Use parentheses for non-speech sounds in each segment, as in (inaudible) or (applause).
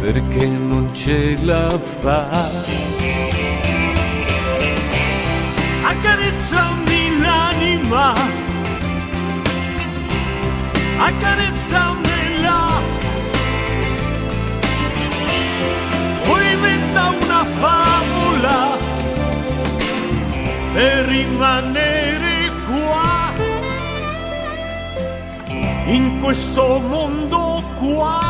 perché non ce la fa. Accarezzami l'anima, accarezzamela, poi inventa una favola per rimanere qua, in questo mondo qua.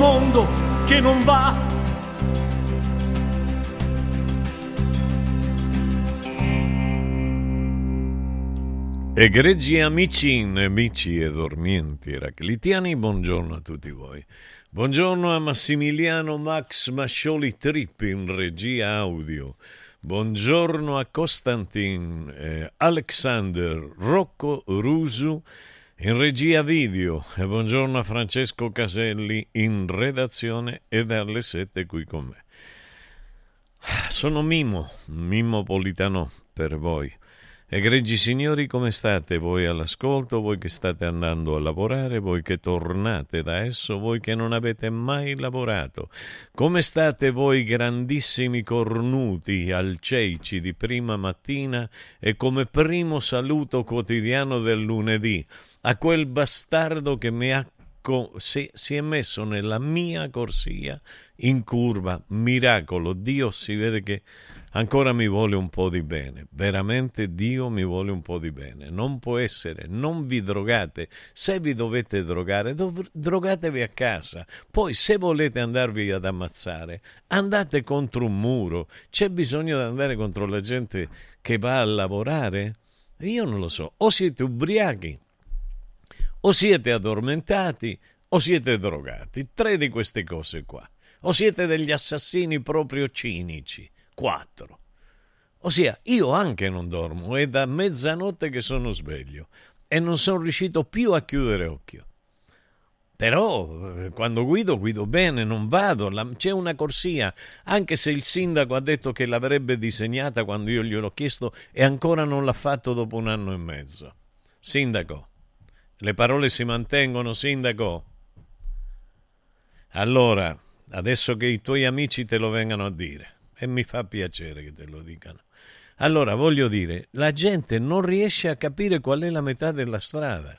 Mondo, che non va. Egregi amici, nemici e dormienti eraclitiani, buongiorno a tutti voi. Buongiorno a Massimiliano Max Mascioli Trip in regia audio. Buongiorno a Costantin eh, Alexander Rocco Rusu in regia video e buongiorno a Francesco Caselli in redazione ed alle sette qui con me. Sono Mimo, Mimo Politano per voi. Egregi signori, come state voi all'ascolto, voi che state andando a lavorare, voi che tornate da esso, voi che non avete mai lavorato? Come state voi grandissimi cornuti al ceici di prima mattina e come primo saluto quotidiano del lunedì? A quel bastardo che mi ha si, si, è messo nella mia corsia in curva, miracolo, Dio si vede che ancora mi vuole un po' di bene, veramente Dio mi vuole un po' di bene, non può essere, non vi drogate, se vi dovete drogare, dov- drogatevi a casa, poi se volete andarvi ad ammazzare, andate contro un muro, c'è bisogno di andare contro la gente che va a lavorare? Io non lo so, o siete ubriachi o siete addormentati o siete drogati. Tre di queste cose qua. O siete degli assassini proprio cinici. Quattro. Ossia, io anche non dormo, è da mezzanotte che sono sveglio e non sono riuscito più a chiudere occhio. Però eh, quando guido, guido bene, non vado, la, c'è una corsia, anche se il sindaco ha detto che l'avrebbe disegnata quando io gliel'ho chiesto e ancora non l'ha fatto dopo un anno e mezzo. Sindaco, le parole si mantengono, sindaco? Allora, adesso che i tuoi amici te lo vengano a dire, e mi fa piacere che te lo dicano. Allora, voglio dire, la gente non riesce a capire qual è la metà della strada.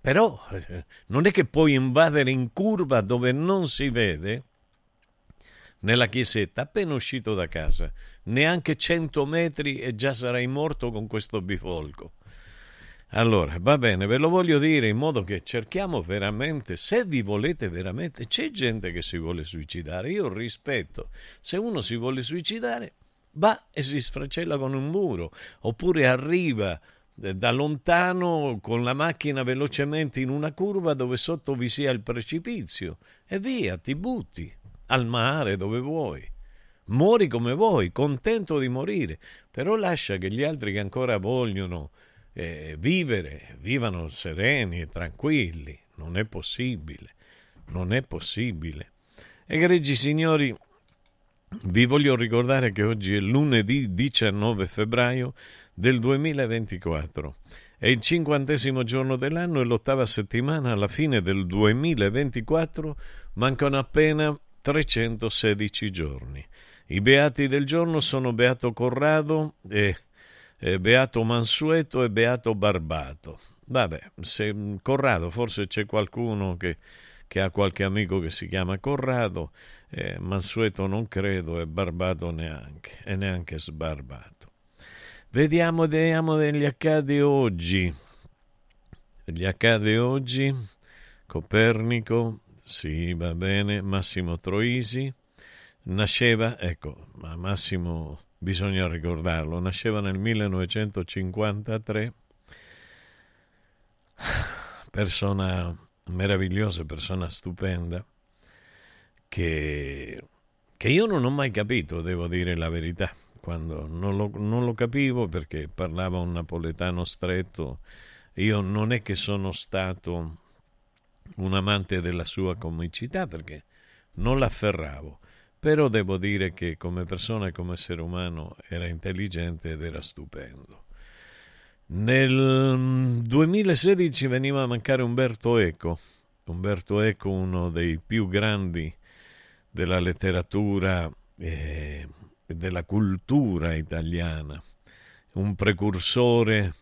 Però (laughs) non è che puoi invadere in curva dove non si vede nella chiesetta appena uscito da casa, neanche cento metri e già sarai morto con questo bifolco. Allora, va bene, ve lo voglio dire in modo che cerchiamo veramente, se vi volete veramente, c'è gente che si vuole suicidare, io rispetto, se uno si vuole suicidare va e si sfracella con un muro, oppure arriva eh, da lontano con la macchina velocemente in una curva dove sotto vi sia il precipizio e via, ti butti al mare dove vuoi. Muori come vuoi, contento di morire, però lascia che gli altri che ancora vogliono eh, vivere, vivano sereni e tranquilli. Non è possibile, non è possibile. Egregi signori, vi voglio ricordare che oggi è lunedì 19 febbraio del 2024. È il cinquantesimo giorno dell'anno e l'ottava settimana alla fine del 2024 mancano appena 316 giorni. I beati del giorno sono Beato Corrado e eh, Beato Mansueto e Beato Barbato. Vabbè, se Corrado, forse c'è qualcuno che, che ha qualche amico che si chiama Corrado, eh, Mansueto non credo e Barbato neanche, e neanche Sbarbato. Vediamo, vediamo degli accade oggi. Gli accade oggi, Copernico, sì, va bene, Massimo Troisi, nasceva, ecco, ma Massimo bisogna ricordarlo, nasceva nel 1953, persona meravigliosa, persona stupenda, che, che, io non ho mai capito, devo dire la verità, quando non lo, non lo capivo perché parlava un napoletano stretto, io non è che sono stato un amante della sua comicità perché non l'afferravo però devo dire che come persona e come essere umano era intelligente ed era stupendo. Nel 2016 veniva a mancare Umberto Eco, Umberto Eco uno dei più grandi della letteratura e della cultura italiana, un precursore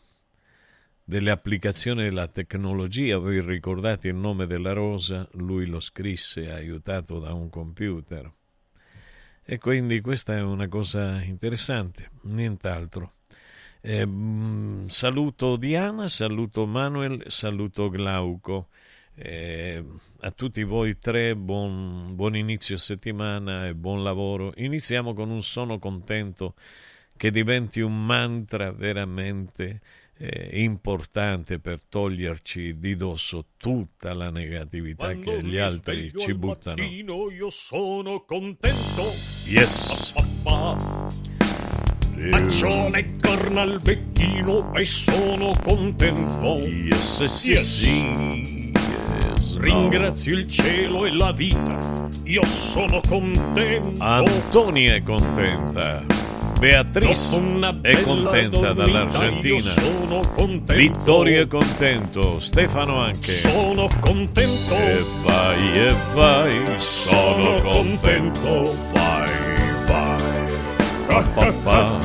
delle applicazioni della tecnologia. Voi ricordate il nome della rosa? Lui lo scrisse aiutato da un computer. E quindi questa è una cosa interessante, nient'altro. Eh, saluto Diana, saluto Manuel, saluto Glauco. Eh, a tutti voi tre buon, buon inizio settimana e buon lavoro. Iniziamo con un sono contento che diventi un mantra veramente eh, importante per toglierci di dosso tutta la negatività Quando che gli altri ci buttano. Mattino, io sono contento. Yes. Pa, pa. Faccio le corna al becchino e sono contento. Yes, Yes. Yes, no. Ringrazio il cielo e la vita. Io sono contento. Antonia è contenta. Beatrice una è contenta dall'Argentina. Vittorio è contento. Stefano anche. Sono contento. E vai e vai, sono contento. Vai, vai. Pa, pa, pa.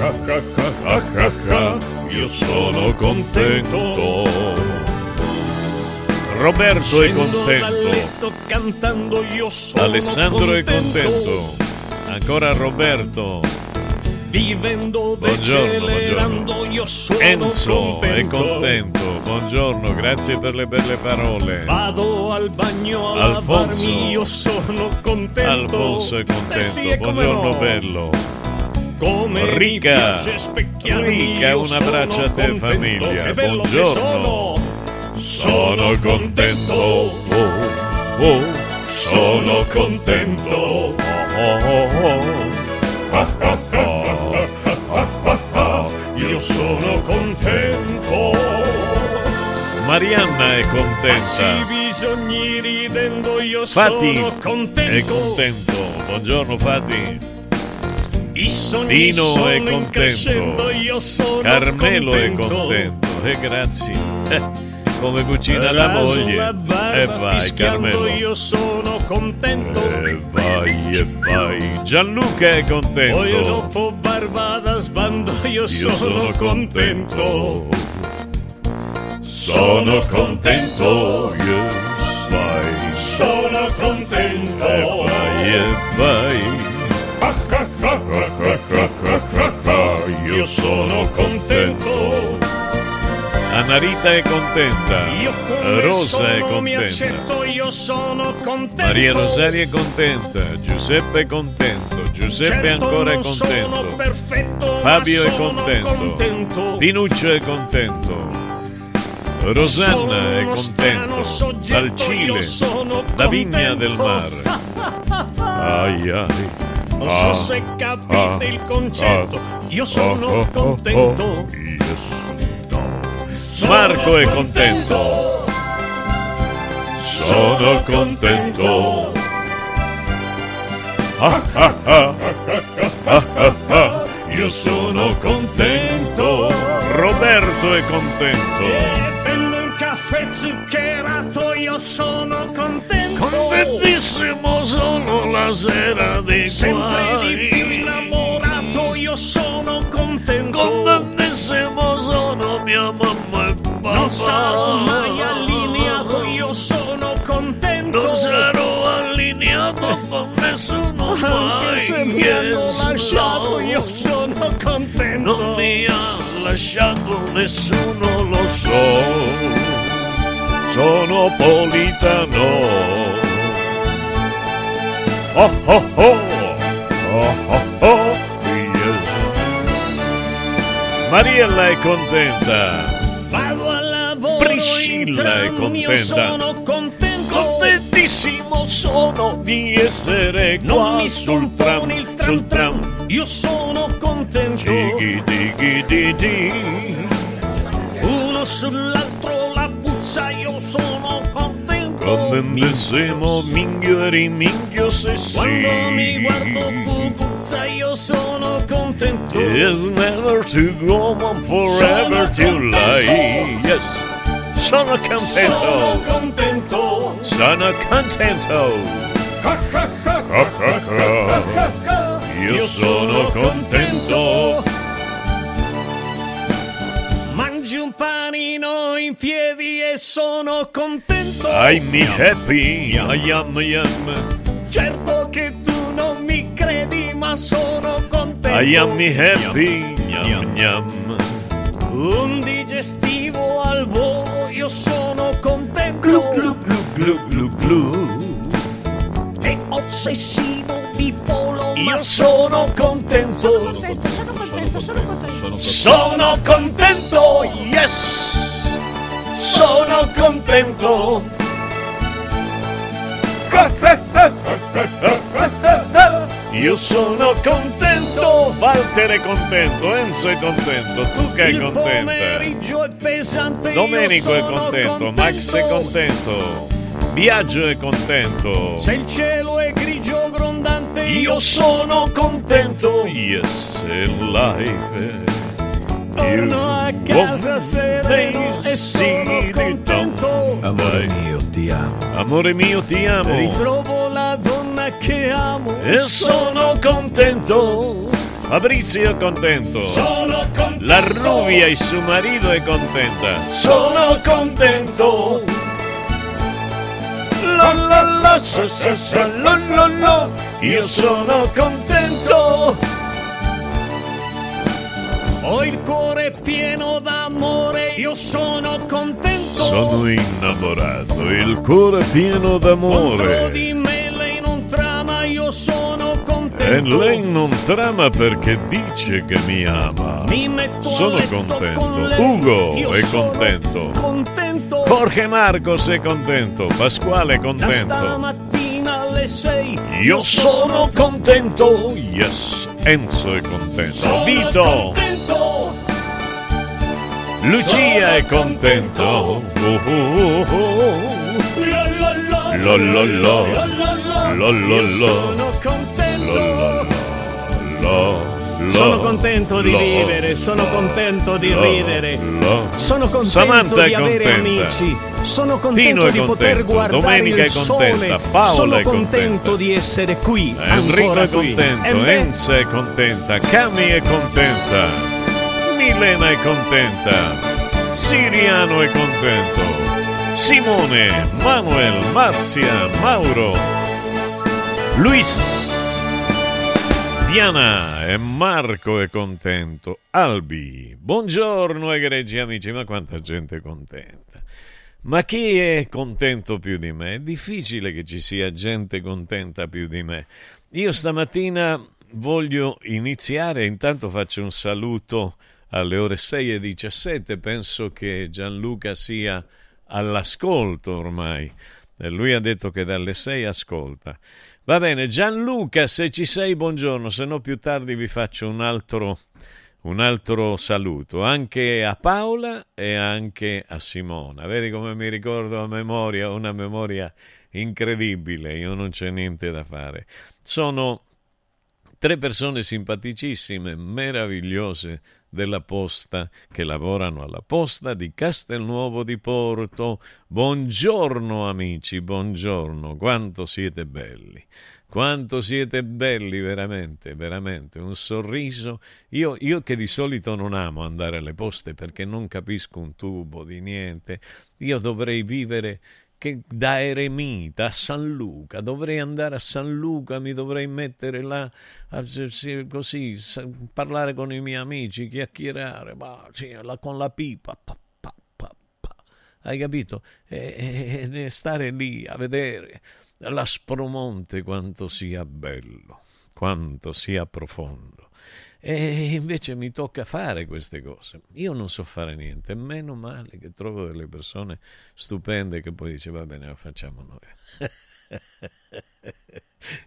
io sono contento. Roberto è contento. Cantando io sono Alessandro è contento. Ancora Roberto. Vivendo Buongiorno, buongiorno. io sono Enzo è contento. contento. Buongiorno, grazie per le belle parole. Vado al bagno a Alfonso. lavarmi, io sono contento. Alfonso è contento. Eh sì, Buongiorno no. bello. Come Rica. Rica, un abbraccio a te, contento. famiglia. Buongiorno. sono. Sono contento. Oh, oh. Sono contento. Oh, oh, oh. Io sono contento. Marianna è contenta. bisogni ridendo, io Fatti sono è contento. contento. Buongiorno Fatti. I sogni Dino sono è contento. io sono Carmelo è contento. contento. E grazie. Eh, (laughs) Come cucina la moglie. la barba, E vai fischiando, Carmelo. io sono contento. E vai, e vai. Gianluca è Poi contento. dopo barba da sbando, io, Io sono, contento. Sono contento. Yes, vai. Sono contento. E vai, e vai. Io sono contento. Annarita è contenta. Rosa è contenta. contento. Maria Rosaria è contenta. Giuseppe è contento. Giuseppe è Certo ancora sono contento. Fabio è contento. contento. Dinuccio è contento. Rosanna è contento. Dal Cile. La vigna contento. del mare. Ai ai. Non Ah, so se capite ah, il concetto, io sono oh, oh, contento. oh, yes, no. Marco è contento. Sono contento. Ah, ah, ah. Ah, ah, ah. Io sono contento. Roberto è contento. E prendo un caffè zuccherato, io sono contento. Contentissimo sono la sera dei Sempre di più Non sarò mai allineato, io sono contento. Non sarò allineato con nessuno mai. se mi hanno lasciato, io sono contento. Non mi ha lasciato nessuno, lo so. Sono politano. Oh oh oh. Oh oh oh. Yes. Mariella è contenta. Vado al lavoro Priscilla è contenta. sono contento. Contentissimo sono di essere Non qua mi sul tram, il sul tram tram. tram, io sono contento. Dighi dighi di di. Uno sull'altro la puzza, io sono contento. Contentissimo minghio e riminghio se sì. Quando mi guardo pupuzza, io sono contento. Is never to go on forever to lie. Yes. Sono contento Sono contento. contento. Sono contento. Io sono contento. Panino in piedi e sono contento. I'm me happy. I am yum. Certo che tu non mi credi, ma sono contento. I am me happy. Yum yum. Un digestivo al volo, io sono contento. Glu glu glu. E ossessivo ma sono contento. contento, sono contento, sono contento. Sono contento, yes! Sono contento. Io sono contento. Walter è contento. Enzo è contento. Tu che è Il contenta. pesante. io Domenico è sono contento. Max è contento. Viaggio è contento. Se il cielo è grigio grondante, Io sono contento. Yes, in life. torno a casa sereno e sono contento. Amore mio, ti amo. Amore mio, ti amo. Ritrovo la donna che amo E sono contento. Fabrizio è contento. Sono contento. La Ruvia e suo marito è contenta. Sono contento. La la la, sa sa sa, lo lo lo. Io sono contento. Ho il cuore pieno d'amore, io sono contento. Sono innamorato, il cuore pieno Contro d'amore. di me E lei non trama perché dice che mi ama. Mi Sono contento. con. Ugo Io è contento. Contento. Jorge Marcos è contento. Pasquale è contento. stamattina alle sei. Io sono contento. Yes. Enzo è contento. Sono Vito. contento. Lucia è contento. Oh, oh, oh, Lo, lo, lo. la, la. Lo, lo, Io lo. Sono contento. Sono contento di vivere, sono contento di ridere. Sono contento Samantha di è avere contenta. amici. Sono Tino contento è di poter contento. guardare Domenica il è contenta. sole. Paola Sono è contento di essere qui. Enrico ancora è qui. contento, E beh, Enza è contenta, Cami è contenta, Milena è contenta, Siriano è contento, Simone, Manuel, Marzia, Mauro, Luis, Diana e Marco è contento, Albi, buongiorno egregi amici, ma quanta gente è contenta. Ma chi è contento più di me? È difficile che ci sia gente contenta più di me. Io stamattina voglio iniziare, intanto faccio un saluto alle ore 6 e 17, penso che Gianluca sia all'ascolto ormai. E lui ha detto che dalle 6 ascolta. Va bene, Gianluca, se ci sei, buongiorno, se no più tardi vi faccio un altro, un altro saluto, anche a Paola e anche a Simona. Vedi come mi ricordo a memoria, una memoria incredibile, io non c'è niente da fare. Sono tre persone simpaticissime, meravigliose della posta che lavorano alla posta di Castelnuovo di Porto. Buongiorno amici, buongiorno, quanto siete belli. Quanto siete belli veramente, veramente, un sorriso. Io, io che di solito non amo andare alle poste perché non capisco un tubo di niente, io dovrei vivere che da eremita a San Luca, dovrei andare a San Luca, mi dovrei mettere là a- così, parlare con i miei amici, chiacchierare, ma, sì, la- con la pipa, pa, pa, pa, pa. hai capito? E, e- e stare lì a vedere l'Aspromonte quanto sia bello, quanto sia profondo. E invece mi tocca fare queste cose. Io non so fare niente, meno male che trovo delle persone stupende che poi dice va bene, lo facciamo noi. (laughs)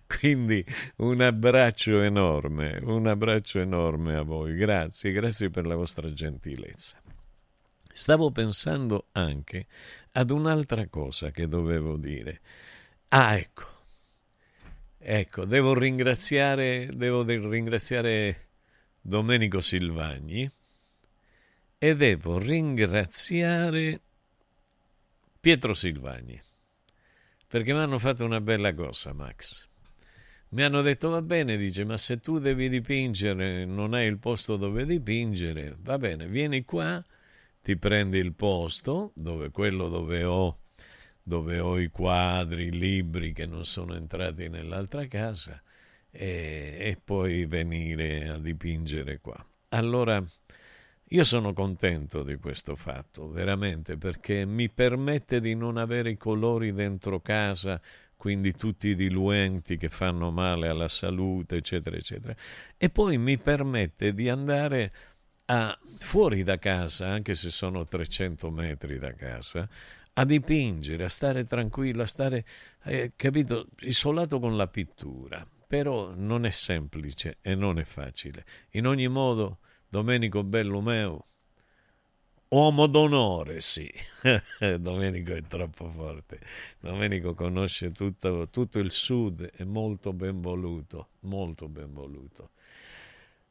Quindi un abbraccio enorme, un abbraccio enorme a voi. Grazie, grazie per la vostra gentilezza. Stavo pensando anche ad un'altra cosa che dovevo dire. Ah, ecco. Ecco, devo ringraziare, devo de- ringraziare Domenico Silvagni e devo ringraziare Pietro Silvagni perché mi hanno fatto una bella cosa, Max. Mi hanno detto va bene, dice, ma se tu devi dipingere, non hai il posto dove dipingere, va bene, vieni qua, ti prendi il posto, dove quello dove ho dove ho i quadri, i libri che non sono entrati nell'altra casa e, e poi venire a dipingere qua. Allora, io sono contento di questo fatto, veramente, perché mi permette di non avere i colori dentro casa, quindi tutti i diluenti che fanno male alla salute, eccetera, eccetera. E poi mi permette di andare a, fuori da casa, anche se sono 300 metri da casa, a dipingere, a stare tranquillo, a stare, eh, capito, isolato con la pittura. Però non è semplice e non è facile. In ogni modo, Domenico Bellumeo, uomo d'onore, sì. (laughs) Domenico è troppo forte. Domenico conosce tutto, tutto il sud, è molto ben voluto, molto ben voluto.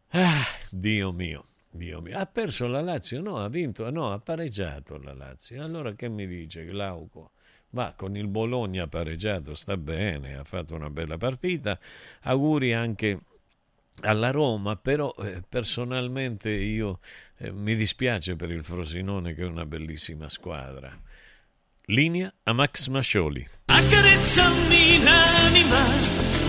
Ah, Dio mio. Dio mio, ha perso la Lazio? No, ha vinto, no, ha pareggiato la Lazio. Allora che mi dice Glauco? Ma con il Bologna pareggiato, sta bene, ha fatto una bella partita. Auguri anche alla Roma, però eh, personalmente io eh, mi dispiace per il Frosinone che è una bellissima squadra. Linea a Max Mascioli. Accarezzami l'anima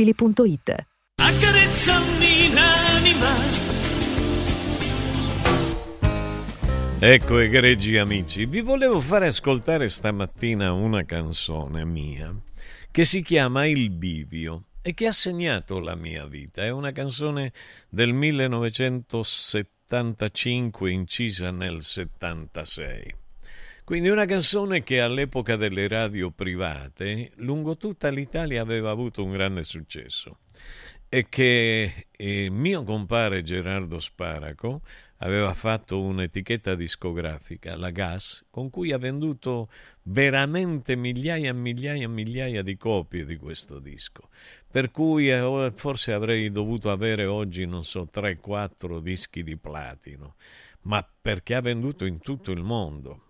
mobili.it Accarezzami l'anima Ecco, egregi amici, vi volevo fare ascoltare stamattina una canzone mia che si chiama Il Bivio e che ha segnato la mia vita. È una canzone del 1975 incisa nel 76. Quindi una canzone che all'epoca delle radio private lungo tutta l'Italia aveva avuto un grande successo e che eh, mio compare Gerardo Sparaco aveva fatto un'etichetta discografica, la Gas, con cui ha venduto veramente migliaia e migliaia e migliaia di copie di questo disco. Per cui eh, forse avrei dovuto avere oggi, non so, 3-4 dischi di platino, ma perché ha venduto in tutto il mondo.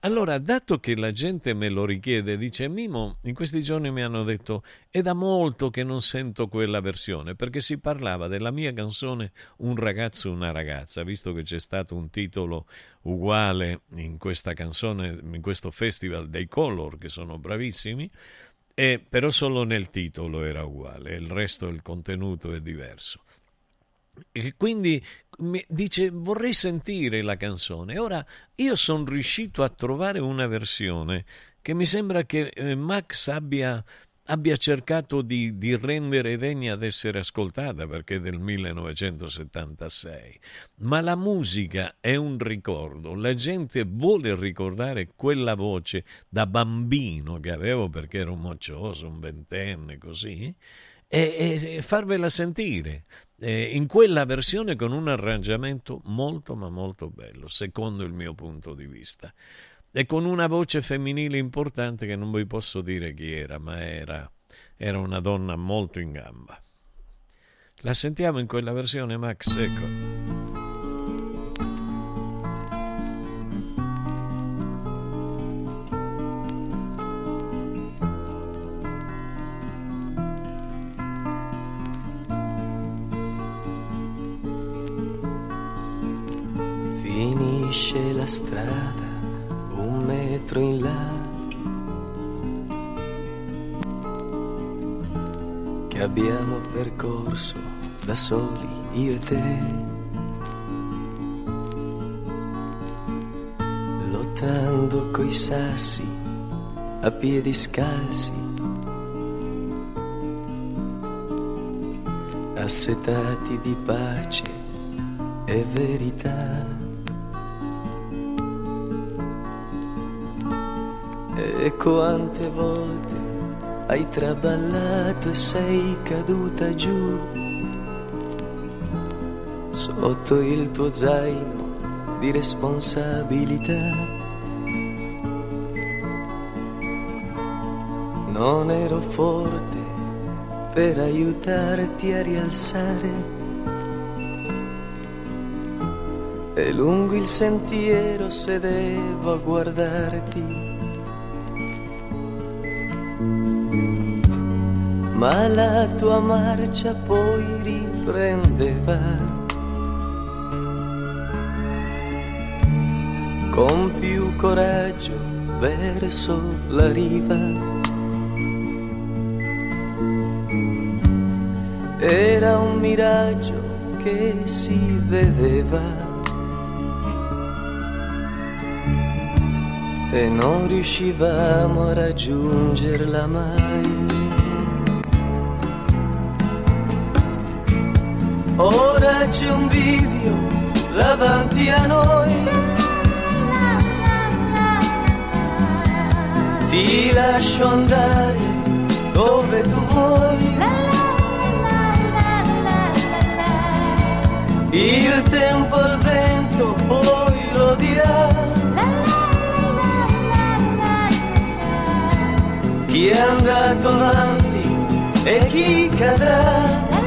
Allora, dato che la gente me lo richiede, dice Mimo, in questi giorni mi hanno detto è da molto che non sento quella versione, perché si parlava della mia canzone Un ragazzo, una ragazza, visto che c'è stato un titolo uguale in questa canzone, in questo festival dei Color, che sono bravissimi, e, però solo nel titolo era uguale, il resto, il contenuto è diverso. E quindi dice vorrei sentire la canzone. Ora io sono riuscito a trovare una versione che mi sembra che eh, Max abbia, abbia cercato di, di, rendere degna ad essere ascoltata perché è del 1976. Ma la musica è un ricordo, la gente vuole ricordare quella voce da bambino che avevo perché ero moccioso, un ventenne, così, e, e farvela sentire eh, in quella versione con un arrangiamento molto ma molto bello, secondo il mio punto di vista. E con una voce femminile importante che non vi posso dire chi era, ma era, era una donna molto in gamba. La sentiamo in quella versione, Max? Ecco. Finisce la strada un metro in là. Che abbiamo percorso da soli io e te. Lottando coi sassi a piedi scalzi. Assetati di pace e verità. E quante volte hai traballato e sei caduta giù sotto il tuo zaino di responsabilità. Non ero forte per aiutarti a rialzare e lungo il sentiero sedevo a guardarti ma la tua marcia poi riprendeva. Con più coraggio verso la riva. Era un miraggio che si vedeva. E non riuscivamo a raggiungerla mai. Ora c'è un bivio davanti a noi. Ti lascio andare dove tu vuoi. Il tempo il vento poi lo dirà. Chi è andato avanti e chi cadrà.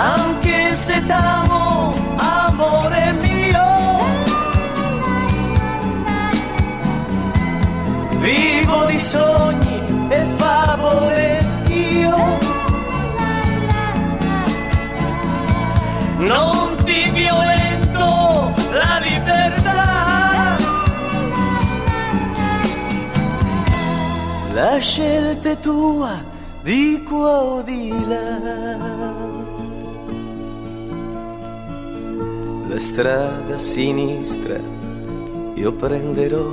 Anche se t'amo, amore mio. Vivo di sogni e favole io. Non ti violento la libertà. La scelta è tua di qua o di là. Strada sinistra io prenderò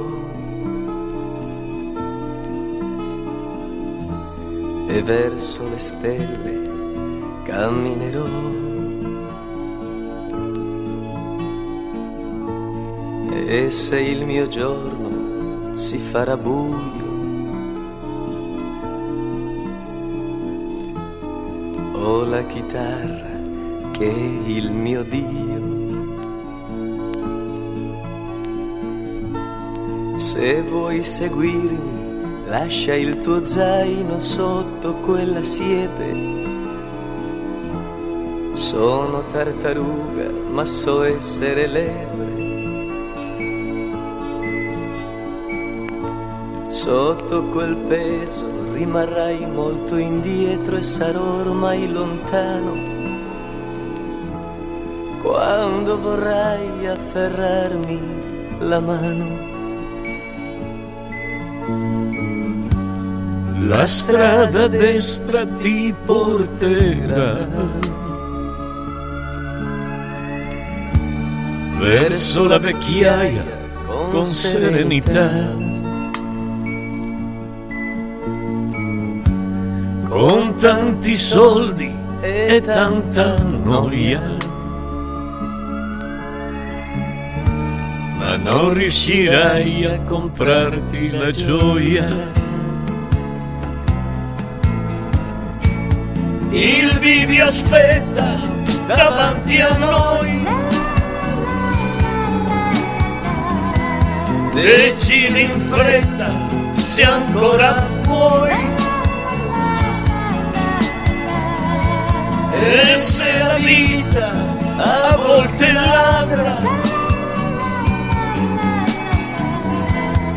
e verso le stelle camminerò. E se il mio giorno si farà buio, o la chitarra che il mio Dio. Se vuoi seguirmi, lascia il tuo zaino sotto quella siepe. Sono tartaruga, ma so essere lepre. Sotto quel peso rimarrai molto indietro e sarò ormai lontano. Quando vorrai afferrarmi la mano. La strada destra ti porterà verso la vecchiaia con serenità. Con tanti soldi e tanta noia. Ma non riuscirai a comprarti la gioia. Il bivio aspetta davanti a noi. Decidi in fretta se ancora puoi. E se la vita a volte ladra,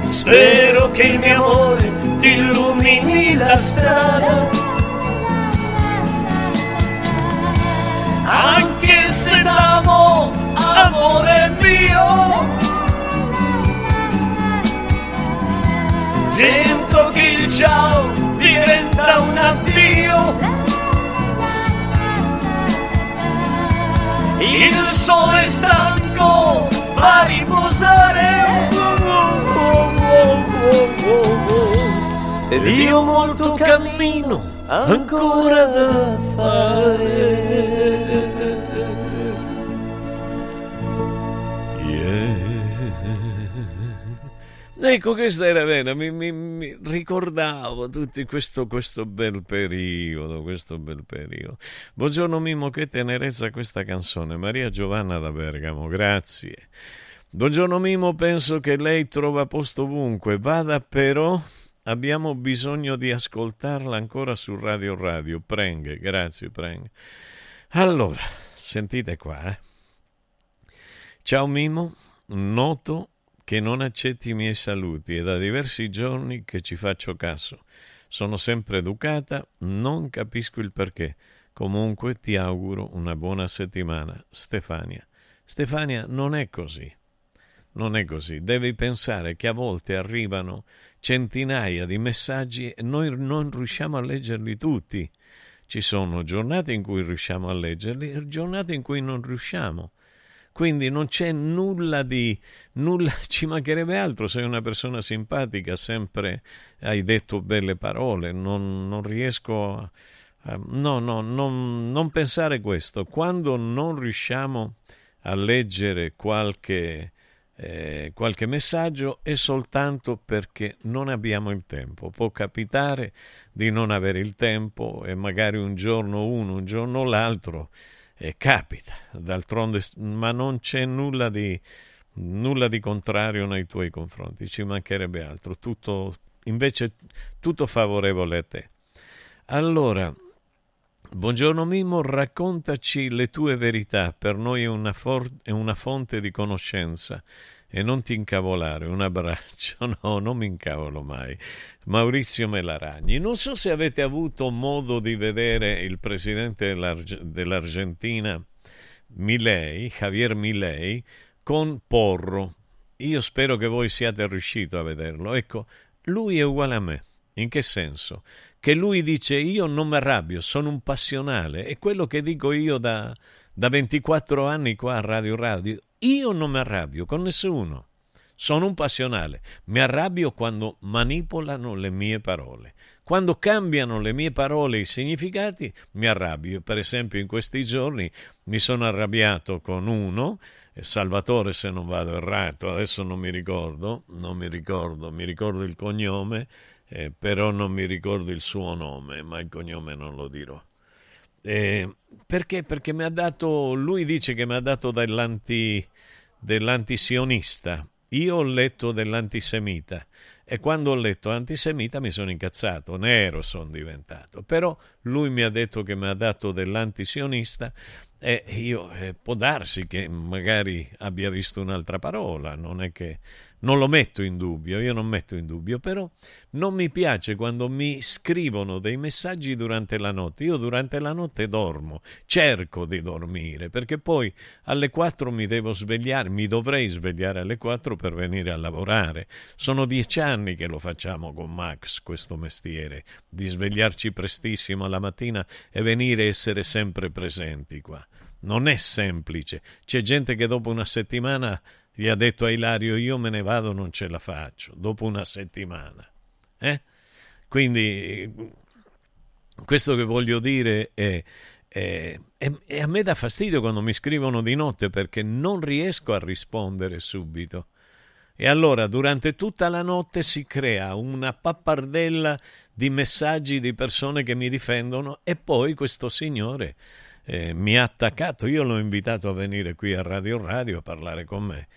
spero che il mio amore ti illumini la strada. Anche se t'amo, amore mio. Sento che il ciao diventa un addio. Il sole stanco va a riposare. Ed io molto cammino ancora da fare. Ecco, questa era vera, mi, mi, mi ricordavo tutto questo, questo, bel periodo, questo bel periodo. Buongiorno Mimmo, che tenerezza questa canzone. Maria Giovanna da Bergamo, grazie. Buongiorno Mimmo, penso che lei trova posto ovunque, vada però, abbiamo bisogno di ascoltarla ancora su Radio Radio. Preng, grazie, Preng. Allora, sentite qua, eh. Ciao Mimmo, noto che non accetti i miei saluti è da diversi giorni che ci faccio caso. Sono sempre educata, non capisco il perché. Comunque ti auguro una buona settimana. Stefania. Stefania, non è così. Non è così. Devi pensare che a volte arrivano centinaia di messaggi e noi non riusciamo a leggerli tutti. Ci sono giornate in cui riusciamo a leggerli e giornate in cui non riusciamo. Quindi non c'è nulla di nulla, (laughs) ci mancherebbe altro, sei una persona simpatica, sempre hai detto belle parole, non, non riesco a, no, no, non, non pensare questo. Quando non riusciamo a leggere qualche, eh, qualche messaggio è soltanto perché non abbiamo il tempo. Può capitare di non avere il tempo e magari un giorno uno, un giorno l'altro e capita, d'altronde, ma non c'è nulla di, nulla di contrario nei tuoi confronti, ci mancherebbe altro, tutto, invece tutto favorevole a te. Allora, buongiorno Mimmo, raccontaci le tue verità, per noi è una, for- è una fonte di conoscenza e non ti incavolare, un abbraccio, (laughs) no, non mi incavolo mai. Maurizio Melaragni, non so se avete avuto modo di vedere il presidente dell'Arge- dell'Argentina, Milei, Javier Milei, con Porro. Io spero che voi siate riusciti a vederlo. Ecco, lui è uguale a me. In che senso? Che lui dice io non mi arrabbio, sono un passionale. È quello che dico io da, da 24 anni qua a Radio Radio. Io non mi arrabbio con nessuno. Sono un passionale. Mi arrabbio quando manipolano le mie parole. Quando cambiano le mie parole i significati, mi arrabbio. Per esempio, in questi giorni mi sono arrabbiato con uno, Salvatore se non vado errato, adesso non mi ricordo, non mi ricordo, mi ricordo il cognome, eh, però non mi ricordo il suo nome, ma il cognome non lo dirò. Eh, perché? Perché mi ha dato, lui dice che mi ha dato dell'anti, dell'antisionista. Io ho letto dell'antisemita e quando ho letto antisemita mi sono incazzato, nero sono diventato. Però lui mi ha detto che mi ha dato dell'antisionista e io eh, può darsi che magari abbia visto un'altra parola, non è che non lo metto in dubbio, io non metto in dubbio, però non mi piace quando mi scrivono dei messaggi durante la notte. Io durante la notte dormo, cerco di dormire, perché poi alle 4 mi devo svegliare, mi dovrei svegliare alle 4 per venire a lavorare. Sono dieci anni che lo facciamo con Max, questo mestiere, di svegliarci prestissimo alla mattina e venire a essere sempre presenti qua. Non è semplice. C'è gente che dopo una settimana gli ha detto a Ilario io me ne vado, non ce la faccio, dopo una settimana. Eh? Quindi questo che voglio dire è, è, a me dà fastidio quando mi scrivono di notte perché non riesco a rispondere subito. E allora durante tutta la notte si crea una pappardella di messaggi di persone che mi difendono e poi questo signore eh, mi ha attaccato. Io l'ho invitato a venire qui a Radio Radio a parlare con me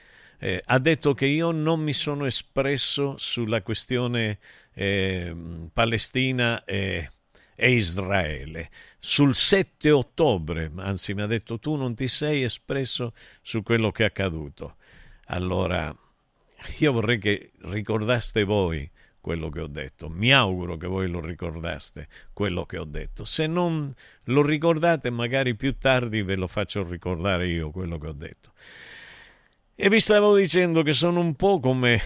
eh, ha detto che io non mi sono espresso sulla questione eh, Palestina e, e, Israele. Sul 7 ottobre, anzi mi ha detto tu non ti sei espresso su quello che è accaduto. Allora, io vorrei che ricordaste voi quello che ho detto. Mi auguro che voi lo ricordaste, quello che ho detto. Se non lo ricordate, magari più tardi ve lo faccio ricordare io quello che ho detto. E vi stavo dicendo che sono un po' come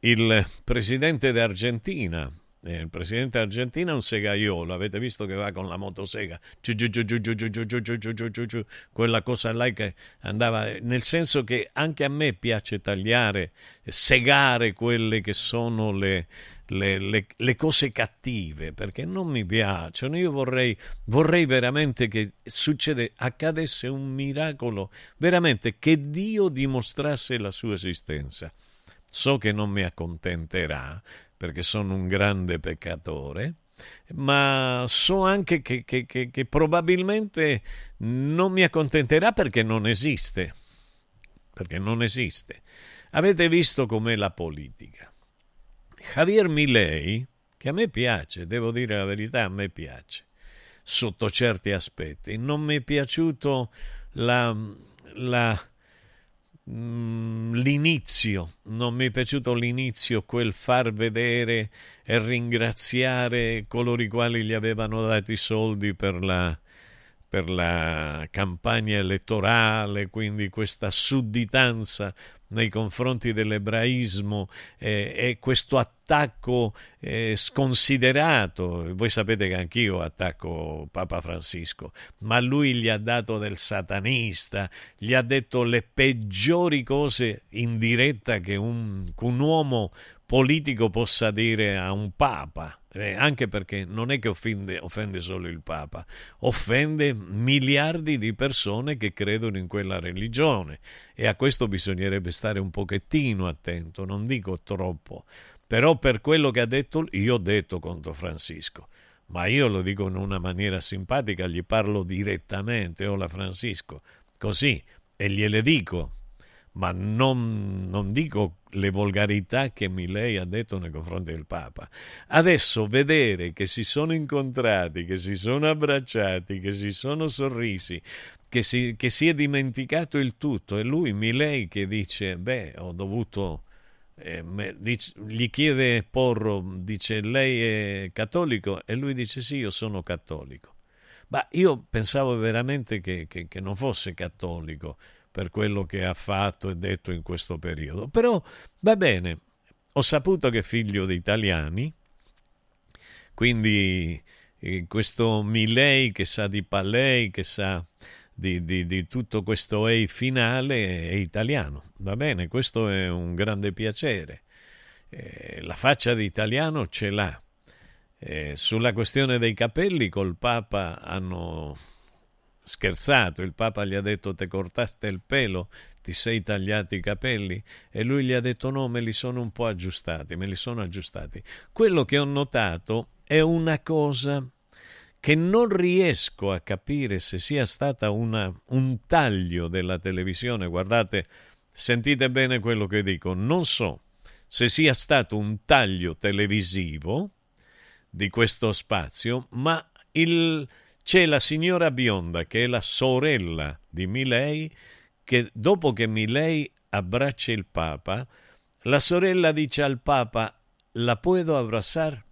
il presidente d'Argentina. Eh, il presidente d'Argentina è un segaiolo, avete visto che va con la motosega, quella cosa là che andava, nel senso che anche a me piace tagliare, segare quelle che sono le, le, le, le, cose cattive perché non mi piacciono. Io vorrei, vorrei veramente che succede, accadesse un miracolo, veramente che Dio dimostrasse la sua esistenza. So che non mi accontenterà perché sono un grande peccatore, ma so anche che, che, che, che probabilmente non mi accontenterà perché non esiste. Perché non esiste. Avete visto com'è la politica Javier Milei, che a me piace, devo dire la verità, a me piace, sotto certi aspetti. Non mi è piaciuto la, la, mm, l'inizio, non mi è piaciuto l'inizio, quel far vedere e ringraziare coloro i quali gli avevano dato i soldi per la, per la campagna elettorale, quindi questa sudditanza nei confronti dell'ebraismo eh, e questo attacco eh, sconsiderato. Voi sapete che anch'io attacco Papa Francisco, ma lui gli ha dato del satanista, gli ha detto le peggiori cose in diretta che un, un uomo politico possa dire a un papa, eh, anche perché non è che offende, offende, solo il papa, offende miliardi di persone che credono in quella religione. E a questo bisognerebbe stare un pochettino attento, non dico troppo, però per quello che ha detto, io ho detto contro Francisco, ma io lo dico in una maniera simpatica, gli parlo direttamente, hola Francisco, così, e gliele dico, ma non, non, dico le volgarità che Milei ha detto nei confronti del Papa. Adesso vedere che si sono incontrati, che si sono abbracciati, che si sono sorrisi, che si, che si è dimenticato il tutto, e lui, Milei, che dice, beh, ho dovuto... Eh, me, dice, gli chiede Porro, dice, lei è cattolico? E lui dice, sì, io sono cattolico. Ma io pensavo veramente che, che, che non fosse cattolico per quello che ha fatto e detto in questo periodo. Però va bene, ho saputo che è figlio di italiani, quindi eh, questo Milei che sa di Palei, che sa di, di, di, tutto questo EI finale è italiano. Va bene, questo è un grande piacere. Eh, la faccia di italiano ce l'ha. Eh, sulla questione dei capelli col Papa hanno scherzato, il Papa gli ha detto te cortaste il pelo, ti sei tagliati i capelli e lui gli ha detto no, me li sono un po' aggiustati, me li sono aggiustati. Quello che ho notato è una cosa che non riesco a capire se sia stata una, un taglio della televisione. Guardate, sentite bene quello che dico. Non so se sia stato un taglio televisivo di questo spazio, ma il, c'è la signora bionda, che è la sorella di Milei, che dopo che Milei abbraccia il Papa, la sorella dice al Papa, la puedo abbracciare?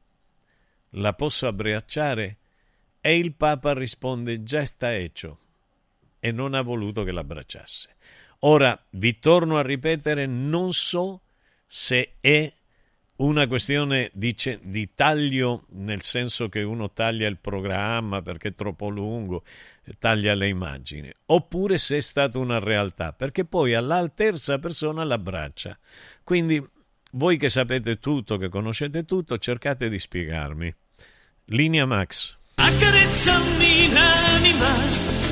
La posso abbracciare? E il Papa risponde, già sta hecho, e non ha voluto che l'abbracciasse. Ora, vi torno a ripetere, non so se è una questione di, di, taglio, nel senso che uno taglia il programma perché è troppo lungo, taglia le immagini, oppure se è stata una realtà, perché poi alla terza persona l'abbraccia. Quindi voi che sapete tutto, che conoscete tutto, cercate di spiegarmi. Linea Max. Accarezzami l'anima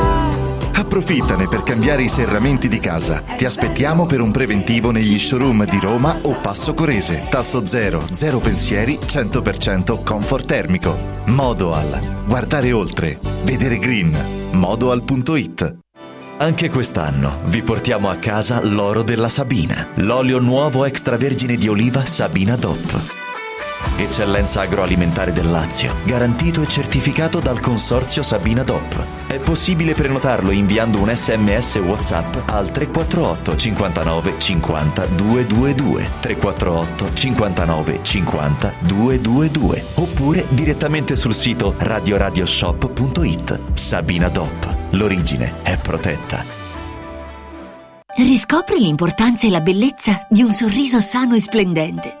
Approfittane per cambiare i serramenti di casa. Ti aspettiamo per un preventivo negli showroom di Roma o Passo Corese. Tasso zero, zero pensieri, 100% comfort termico. Modoal. Guardare oltre. Vedere green. Modoal.it anche quest'anno vi portiamo a casa l'oro della Sabina, l'olio nuovo extravergine di oliva Sabina DOP. Eccellenza agroalimentare del Lazio, garantito e certificato dal consorzio Sabina DOP. È possibile prenotarlo inviando un sms WhatsApp al 348 59 50 222 348 59 50 222 oppure direttamente sul sito radioradioshop.it. Sabina DOP. L'origine è protetta. Riscopri l'importanza e la bellezza di un sorriso sano e splendente.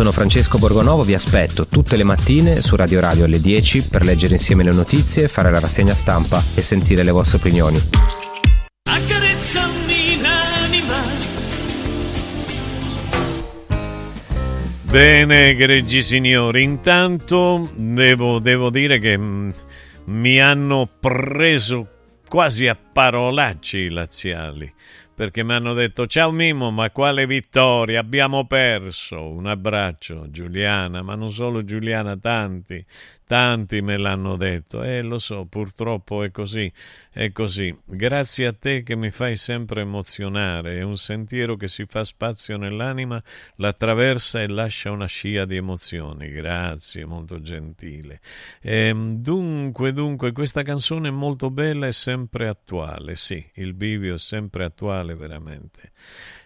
sono Francesco Borgonovo, vi aspetto tutte le mattine su Radio Radio alle 10 per leggere insieme le notizie, fare la rassegna stampa e sentire le vostre opinioni. Bene, egregi signori, intanto devo, devo dire che mm, mi hanno preso quasi a parolacci i laziali perché mi hanno detto ciao Mimo, ma quale vittoria, abbiamo perso. Un abbraccio Giuliana, ma non solo Giuliana, tanti, tanti me l'hanno detto. Eh, lo so, purtroppo è così, è così. Grazie a te che mi fai sempre emozionare, è un sentiero che si fa spazio nell'anima, l'attraversa e lascia una scia di emozioni. Grazie, molto gentile. Eh, dunque, dunque, questa canzone è molto bella e sempre attuale, sì, il bivio è sempre attuale veramente.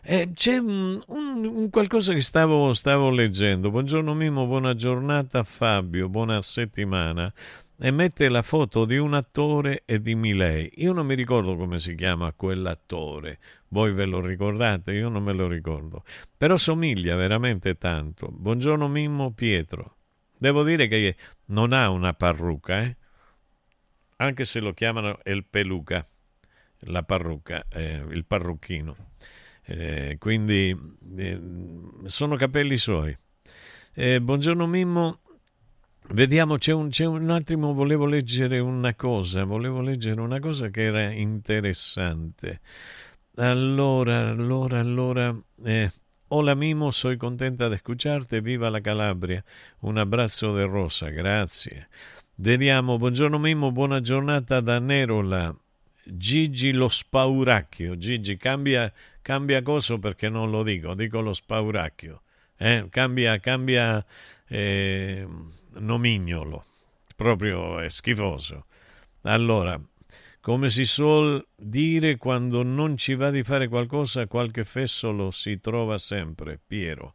Eh, c'è un, un, un, qualcosa che stavo, stavo leggendo. Buongiorno Mimo, buona giornata Fabio, buona settimana. E mette la foto di un attore e di Milei. Io non mi ricordo come si chiama quell'attore. Voi ve lo ricordate? Io non me lo ricordo. Però somiglia veramente tanto. Buongiorno Mimmo Pietro. Devo dire che non ha una parrucca, eh? Anche se lo chiamano El Peluca la parrucca, eh, il parrucchino. Eh, quindi eh, sono capelli suoi. Eh, buongiorno Mimmo, vediamo, c'è un, c'è un, attimo, volevo leggere una cosa, volevo leggere una cosa che era interessante. Allora, allora, allora, eh, hola Mimo, soy contenta de escucharte, viva la Calabria, un abbraccio de rosa, grazie. Vediamo, buongiorno Mimmo, buona giornata da Nerola. Gigi lo spauracchio. Gigi, cambia, cambia coso perché non lo dico, dico lo spauracchio. Eh? Cambia, cambia eh, nomignolo. Proprio è schifoso. Allora, come si suol dire quando non ci va di fare qualcosa, qualche fessolo si trova sempre. Piero.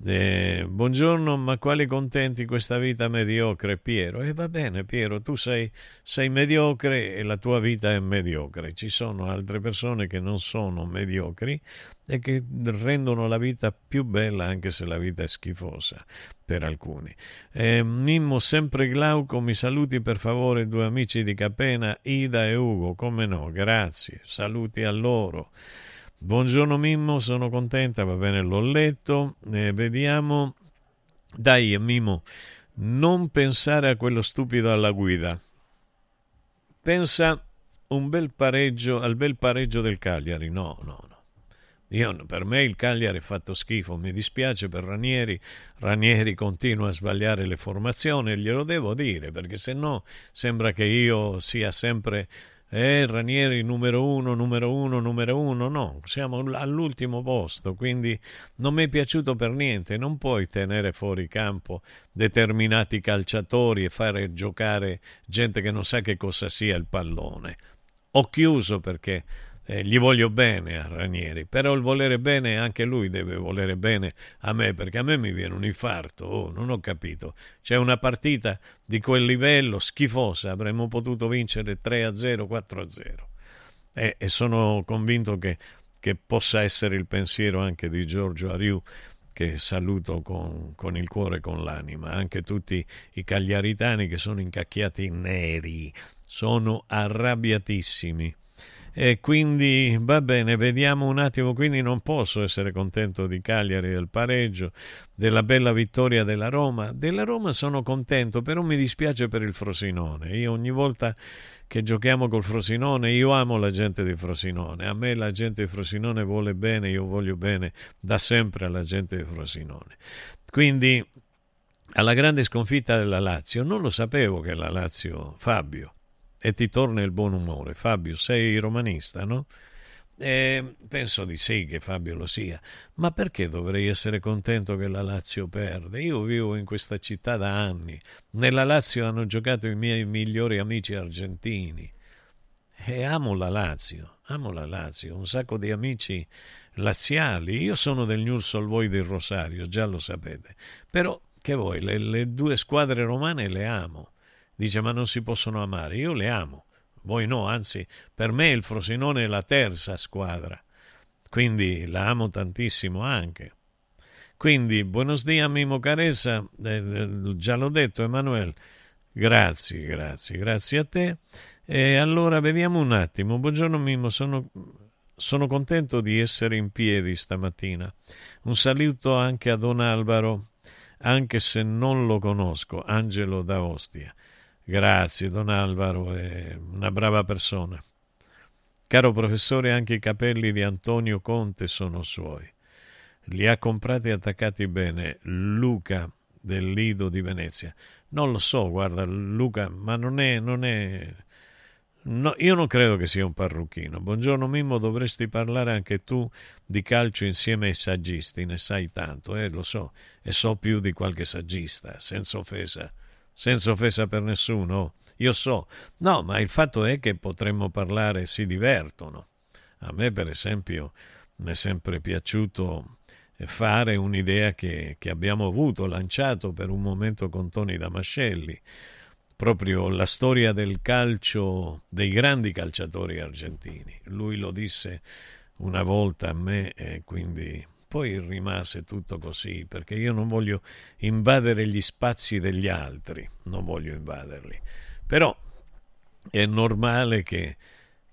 Eh, buongiorno, ma quali contenti questa vita mediocre, Piero? E eh, va bene, Piero, tu sei, sei, mediocre e la tua vita è mediocre. Ci sono altre persone che non sono mediocri e che rendono la vita più bella anche se la vita è schifosa per alcuni. Eh, Mimmo, sempre Glauco, mi saluti per favore due amici di Capena, Ida e Ugo, come no, grazie, saluti a loro. Buongiorno Mimmo, sono contenta, va bene, l'ho letto. Eh, vediamo. Dai, Mimmo, non pensare a quello stupido alla guida. Pensa un bel pareggio, al bel pareggio del Cagliari. No, no, no. Io, per me il Cagliari è fatto schifo, mi dispiace per Ranieri, Ranieri continua a sbagliare le formazioni, glielo devo dire, perché se no sembra che io sia sempre eh, Ranieri numero uno, numero uno, numero uno, no, siamo all'ultimo posto, quindi non mi è piaciuto per niente, non puoi tenere fuori campo determinati calciatori e fare giocare gente che non sa che cosa sia il pallone. Ho chiuso perché eh, gli voglio bene a Ranieri, però il volere bene anche lui deve volere bene a me, perché a me mi viene un infarto, oh, non ho capito. C'è una partita di quel livello schifosa, avremmo potuto vincere 3-0, 4-0. E, e sono convinto che, che, possa essere il pensiero anche di Giorgio Ariu, che saluto con, con il cuore e con l'anima, anche tutti i cagliaritani che sono incacchiati neri, sono arrabbiatissimi e quindi va bene, vediamo un attimo, quindi non posso essere contento di Cagliari del pareggio, della bella vittoria della Roma. Della Roma sono contento, però mi dispiace per il Frosinone. Io ogni volta che giochiamo col Frosinone, io amo la gente di Frosinone, a me la gente di Frosinone vuole bene, io voglio bene da sempre alla gente di Frosinone. Quindi alla grande sconfitta della Lazio, non lo sapevo che la Lazio, Fabio, e ti torna il buon umore. Fabio, sei romanista, no? Eh, penso di sì che Fabio lo sia, ma perché dovrei essere contento che la Lazio perde? Io vivo in questa città da anni. Nella Lazio hanno giocato i miei migliori amici argentini e amo la Lazio, amo la Lazio, un sacco di amici laziali. Io sono del News Voi del Rosario, già lo sapete. Però che vuoi, le, le due squadre romane le amo dice ma non si possono amare. Io le amo, voi no, anzi per me il Frosinone è la terza squadra, quindi la amo tantissimo anche. Quindi, buenos dias Mimo Caresa, eh, eh, già l'ho detto Emanuele, grazie, grazie, grazie a te. E allora vediamo un attimo. Buongiorno Mimo, sono, sono contento di essere in piedi stamattina. Un saluto anche a Don Alvaro, anche se non lo conosco, Angelo da Ostia. Grazie, Don Alvaro, è una brava persona. Caro professore, anche i capelli di Antonio Conte sono suoi. Li ha comprati e attaccati bene Luca del Lido di Venezia. Non lo so, guarda, Luca, ma non è, non è No, io non credo che sia un parrucchino. Buongiorno Mimmo, dovresti parlare anche tu di calcio insieme ai saggisti, ne sai tanto, eh, lo so, e so più di qualche saggista, senza offesa, senza offesa per nessuno. Io so, no, ma il fatto è che potremmo parlare, si divertono. A me, per esempio, mi è sempre piaciuto fare un'idea che, che abbiamo avuto, lanciato per un momento con Tony Damascelli, proprio la storia del calcio dei grandi calciatori argentini. Lui lo disse una volta a me e quindi poi rimase tutto così, perché io non voglio invadere gli spazi degli altri, non voglio invaderli. Però è normale che,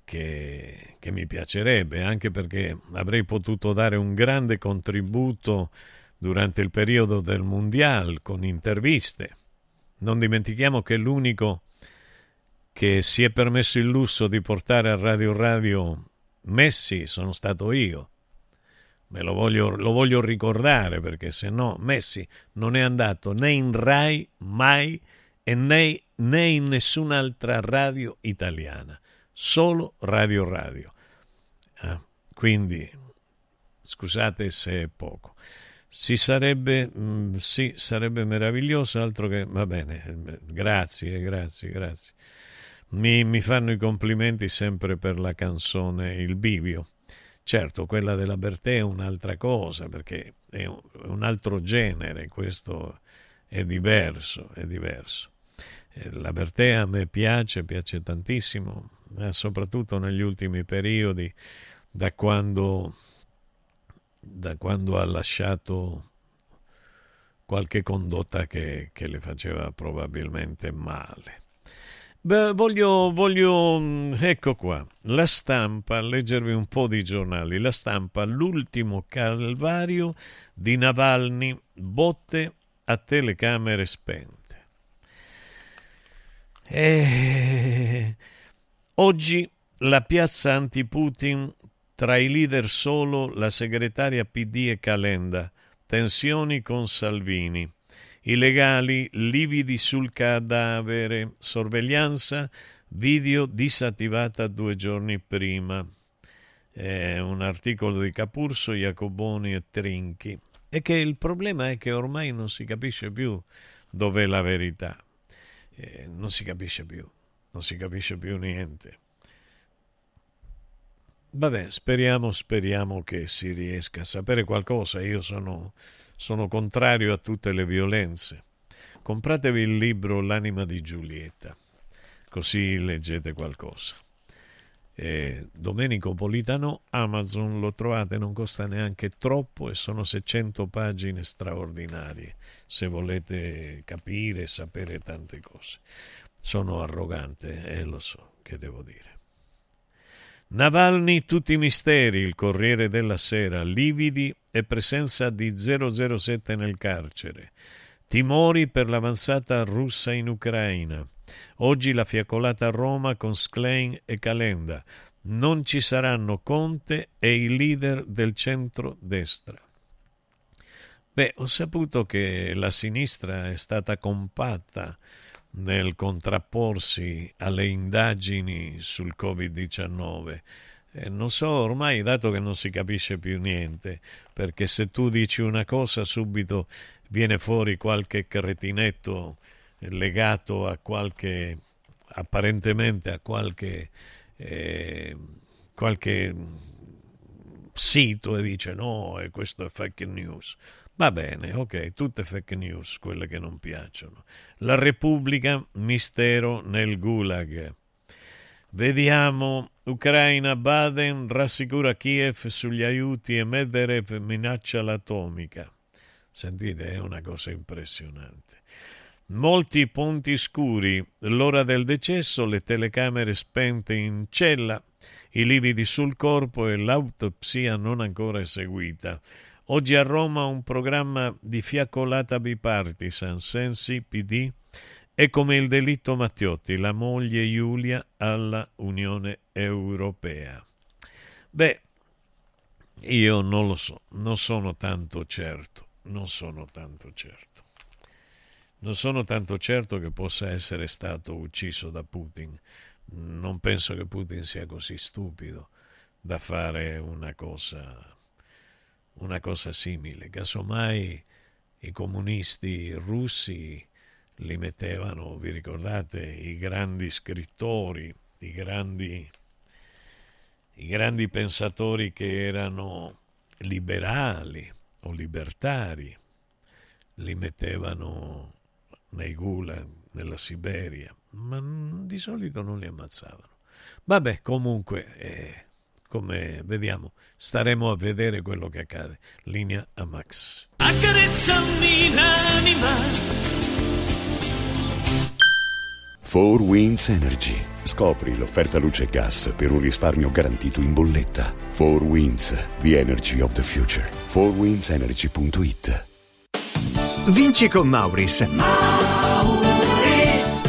che, che mi piacerebbe, anche perché avrei potuto dare un grande contributo durante il periodo del Mondial con interviste non dimentichiamo che l'unico che si è permesso il lusso di portare a Radio Radio Messi sono stato io. Me lo voglio, lo voglio ricordare perché se no Messi non è andato né in Rai mai e né, né in nessun'altra radio italiana, solo Radio Radio. Ah, quindi scusate se è poco. Si sarebbe, mh, mm, sì, sarebbe meraviglioso, altro che, va bene, grazie, grazie, grazie. Mi, mi fanno i complimenti sempre per la canzone Il Bivio. Certo, quella della Bertè è un'altra cosa, perché è un, altro genere, questo è diverso, è diverso. Eh, la Bertè a me piace, piace tantissimo, soprattutto negli ultimi periodi, da quando da quando ha lasciato qualche condotta che, che le faceva probabilmente male. Beh, voglio, voglio, mm, ecco qua, la stampa, leggervi un po' di giornali, la stampa, l'ultimo calvario di Navalny, botte a telecamere spente. E... Oggi la piazza anti-Putin tra i leader solo la segretaria PD e Calenda. Tensioni con Salvini. I legali lividi sul cadavere. Sorveglianza video disattivata due giorni prima. È un articolo di Capurso, Jacoboni e Trinchi. E che il problema è che ormai non si capisce più dov'è la verità. Eh, non si capisce più, non si capisce più niente. Vabbè, speriamo, speriamo che si riesca a sapere qualcosa. Io sono, sono contrario a tutte le violenze. Compratevi il libro L'anima di Giulietta, così leggete qualcosa. E Domenico Politano, Amazon lo trovate, non costa neanche troppo e sono 600 pagine straordinarie, se volete capire e sapere tante cose. Sono arrogante e eh, lo so, che devo dire. Navalny tutti i misteri, il Corriere della Sera, lividi e presenza di 007 nel carcere. Timori per l'avanzata russa in Ucraina. Oggi la fiaccolata a Roma con Sklein e Calenda. Non ci saranno Conte e i leader del centro-destra. Beh, ho saputo che la sinistra è stata compatta nel contrapporsi alle indagini sul Covid-19. Eh, non so ormai, dato che non si capisce più niente, perché se tu dici una cosa subito viene fuori qualche cretinetto legato a qualche, apparentemente a qualche, eh, qualche sito e dice no, e questo è fake news. Va bene, ok, tutte fake news, quelle che non piacciono. La Repubblica, mistero nel Gulag. Vediamo, Ucraina, Baden rassicura Kiev sugli aiuti e Medvedev minaccia l'atomica. Sentite, è una cosa impressionante. Molti punti scuri, l'ora del decesso, le telecamere spente in cella, i lividi sul corpo e l'autopsia non ancora eseguita. Oggi a Roma un programma di fiaccolata bipartisan, Sensi, PD, è come il delitto Mattiotti, la moglie Giulia alla Unione Europea. Beh, io non lo so, non sono tanto certo, non sono tanto certo. Non sono tanto certo che possa essere stato ucciso da Putin. Non penso che Putin sia così stupido da fare una cosa, una cosa simile. Casomai i comunisti russi li mettevano, vi ricordate, i grandi scrittori, i grandi, i grandi pensatori che erano liberali o libertari, li mettevano nei gulag, nella Siberia, ma di solito non li ammazzavano. Vabbè, comunque, eh, come vediamo, staremo a vedere quello che accade. Linea a Max. Accarezzami l'anima 4 Winds Energy. Scopri l'offerta luce e gas per un risparmio garantito in bolletta. 4 Winds, the energy of the future. 4windsenergy.it Vinci con Mauris.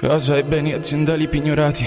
Casa e beni aziendali pignorati,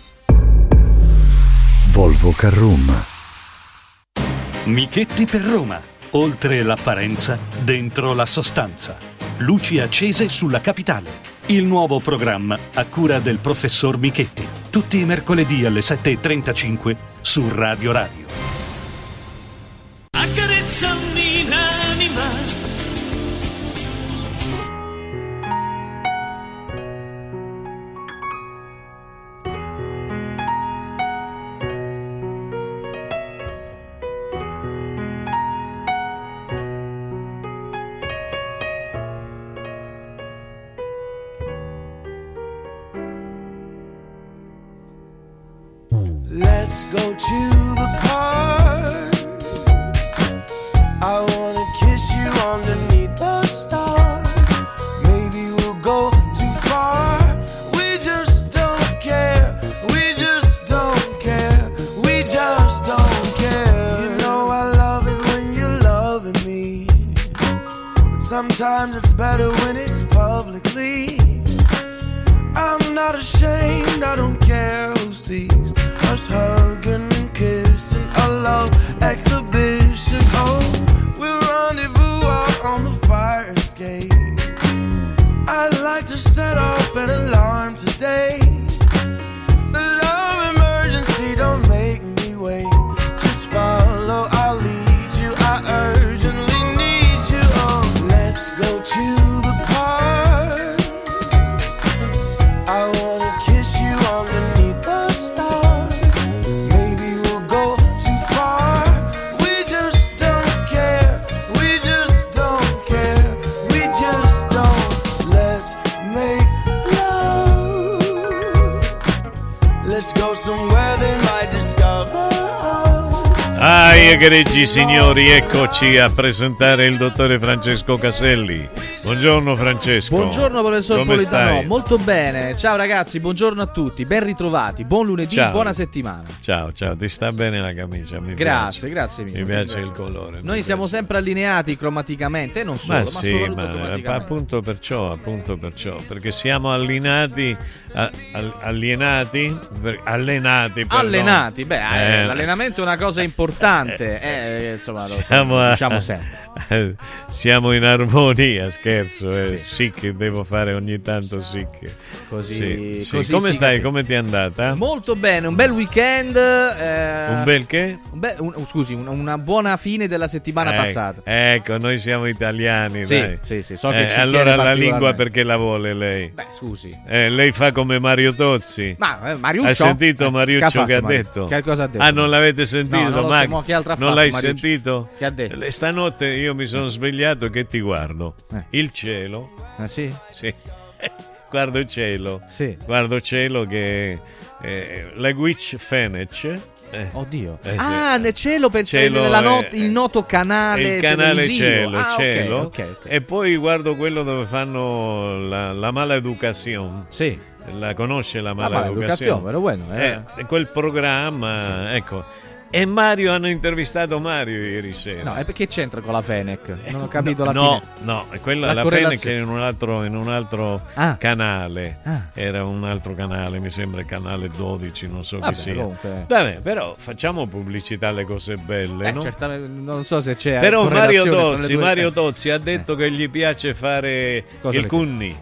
Volvo Carroom. Michetti per Roma. Oltre l'apparenza, dentro la sostanza. Luci accese sulla capitale. Il nuovo programma a cura del professor Michetti. Tutti i mercoledì alle 7.35 su Radio Radio. Let's go to the park. I wanna kiss you underneath the stars. Maybe we'll go too far. We just don't care. We just don't care. We just don't care. You know I love it when you're loving me. But sometimes it's better when it's sees hugging and kissing. A love exhibition. Oh, we'll rendezvous out on the fire escape. I'd like to set off an alarm today. Egregi signori, eccoci a presentare il dottore Francesco Caselli. Buongiorno Francesco. Buongiorno professor Come Politano, stai? molto bene. Ciao ragazzi, buongiorno a tutti, ben ritrovati, buon lunedì, Ciao. buona settimana. Ciao, ciao, ti sta bene la camicia? Mi Grazie, piace. grazie mille. Mi piace il colore. Noi siamo sempre allineati cromaticamente, e non solo, Ma ma, sì, ma appunto perciò, appunto perciò, perché siamo allineati, a- al- alienati, per- allenati, perdon. Allenati, beh, eh, Eh, l'allenamento è una cosa importante, eh, insomma, lo Siamo, diciamo sempre. (laughs) siamo in armonia, scherzo, eh. sì. che devo fare ogni tanto sì che. Così- Sì, sì. così Come sì stai? che- Come ti è andata? Molto bene, un bel weekend. eh, Un bel che? un be- un- scusi, un- una buona fine della settimana Ecco, passata. Ecco, noi siamo italiani, Sì, sì, sì, so che Eh, allora la lingua perché la vuole lei? Beh, scusi. Eh, lei fa come Mario Tozzi. Ma eh, Mariuccio? Hai sentito Eh, Mariuccio che ha che, ha Mario? detto? Che cosa ha detto? Ah, non l'avete sentito? No, non so, ha non l'hai Mariuccio? sentito? Che ha detto? Eh, Stanotte io mi sono svegliato che ti guardo. Il cielo. Ah, sì? Sì. (laughs) Guardo il cielo. Sì. Guardo il cielo che... eh, la Witch Fenech. eh, Oddio. eh, sì. Ah, nel cielo penso Cielo nella not- il noto canale il canale televisivo. cielo, Ah, cielo. ok, ok. e poi guardo quello dove fanno la, la maleducazione. Sì. La conosce la La maleducazione? maleducazione, però bueno, eh. Eh, quel programma, ecco. E Mario hanno intervistato Mario ieri sera. No, e perché c'entra con la Fenec? Non ho capito la No, fine. no, e quella La la, correlazione. è in un altro, in un altro Ah. canale. Ah. Era un altro canale, mi sembra canale 12, non so Vabbè, chi sia. comunque. Vabbè, però facciamo pubblicità alle cose belle, Eh, no? certamente, non so se c'è Però Mario Tozzi, due- Mario eh. Tozzi ha detto che gli piace fare Cosa il cunni.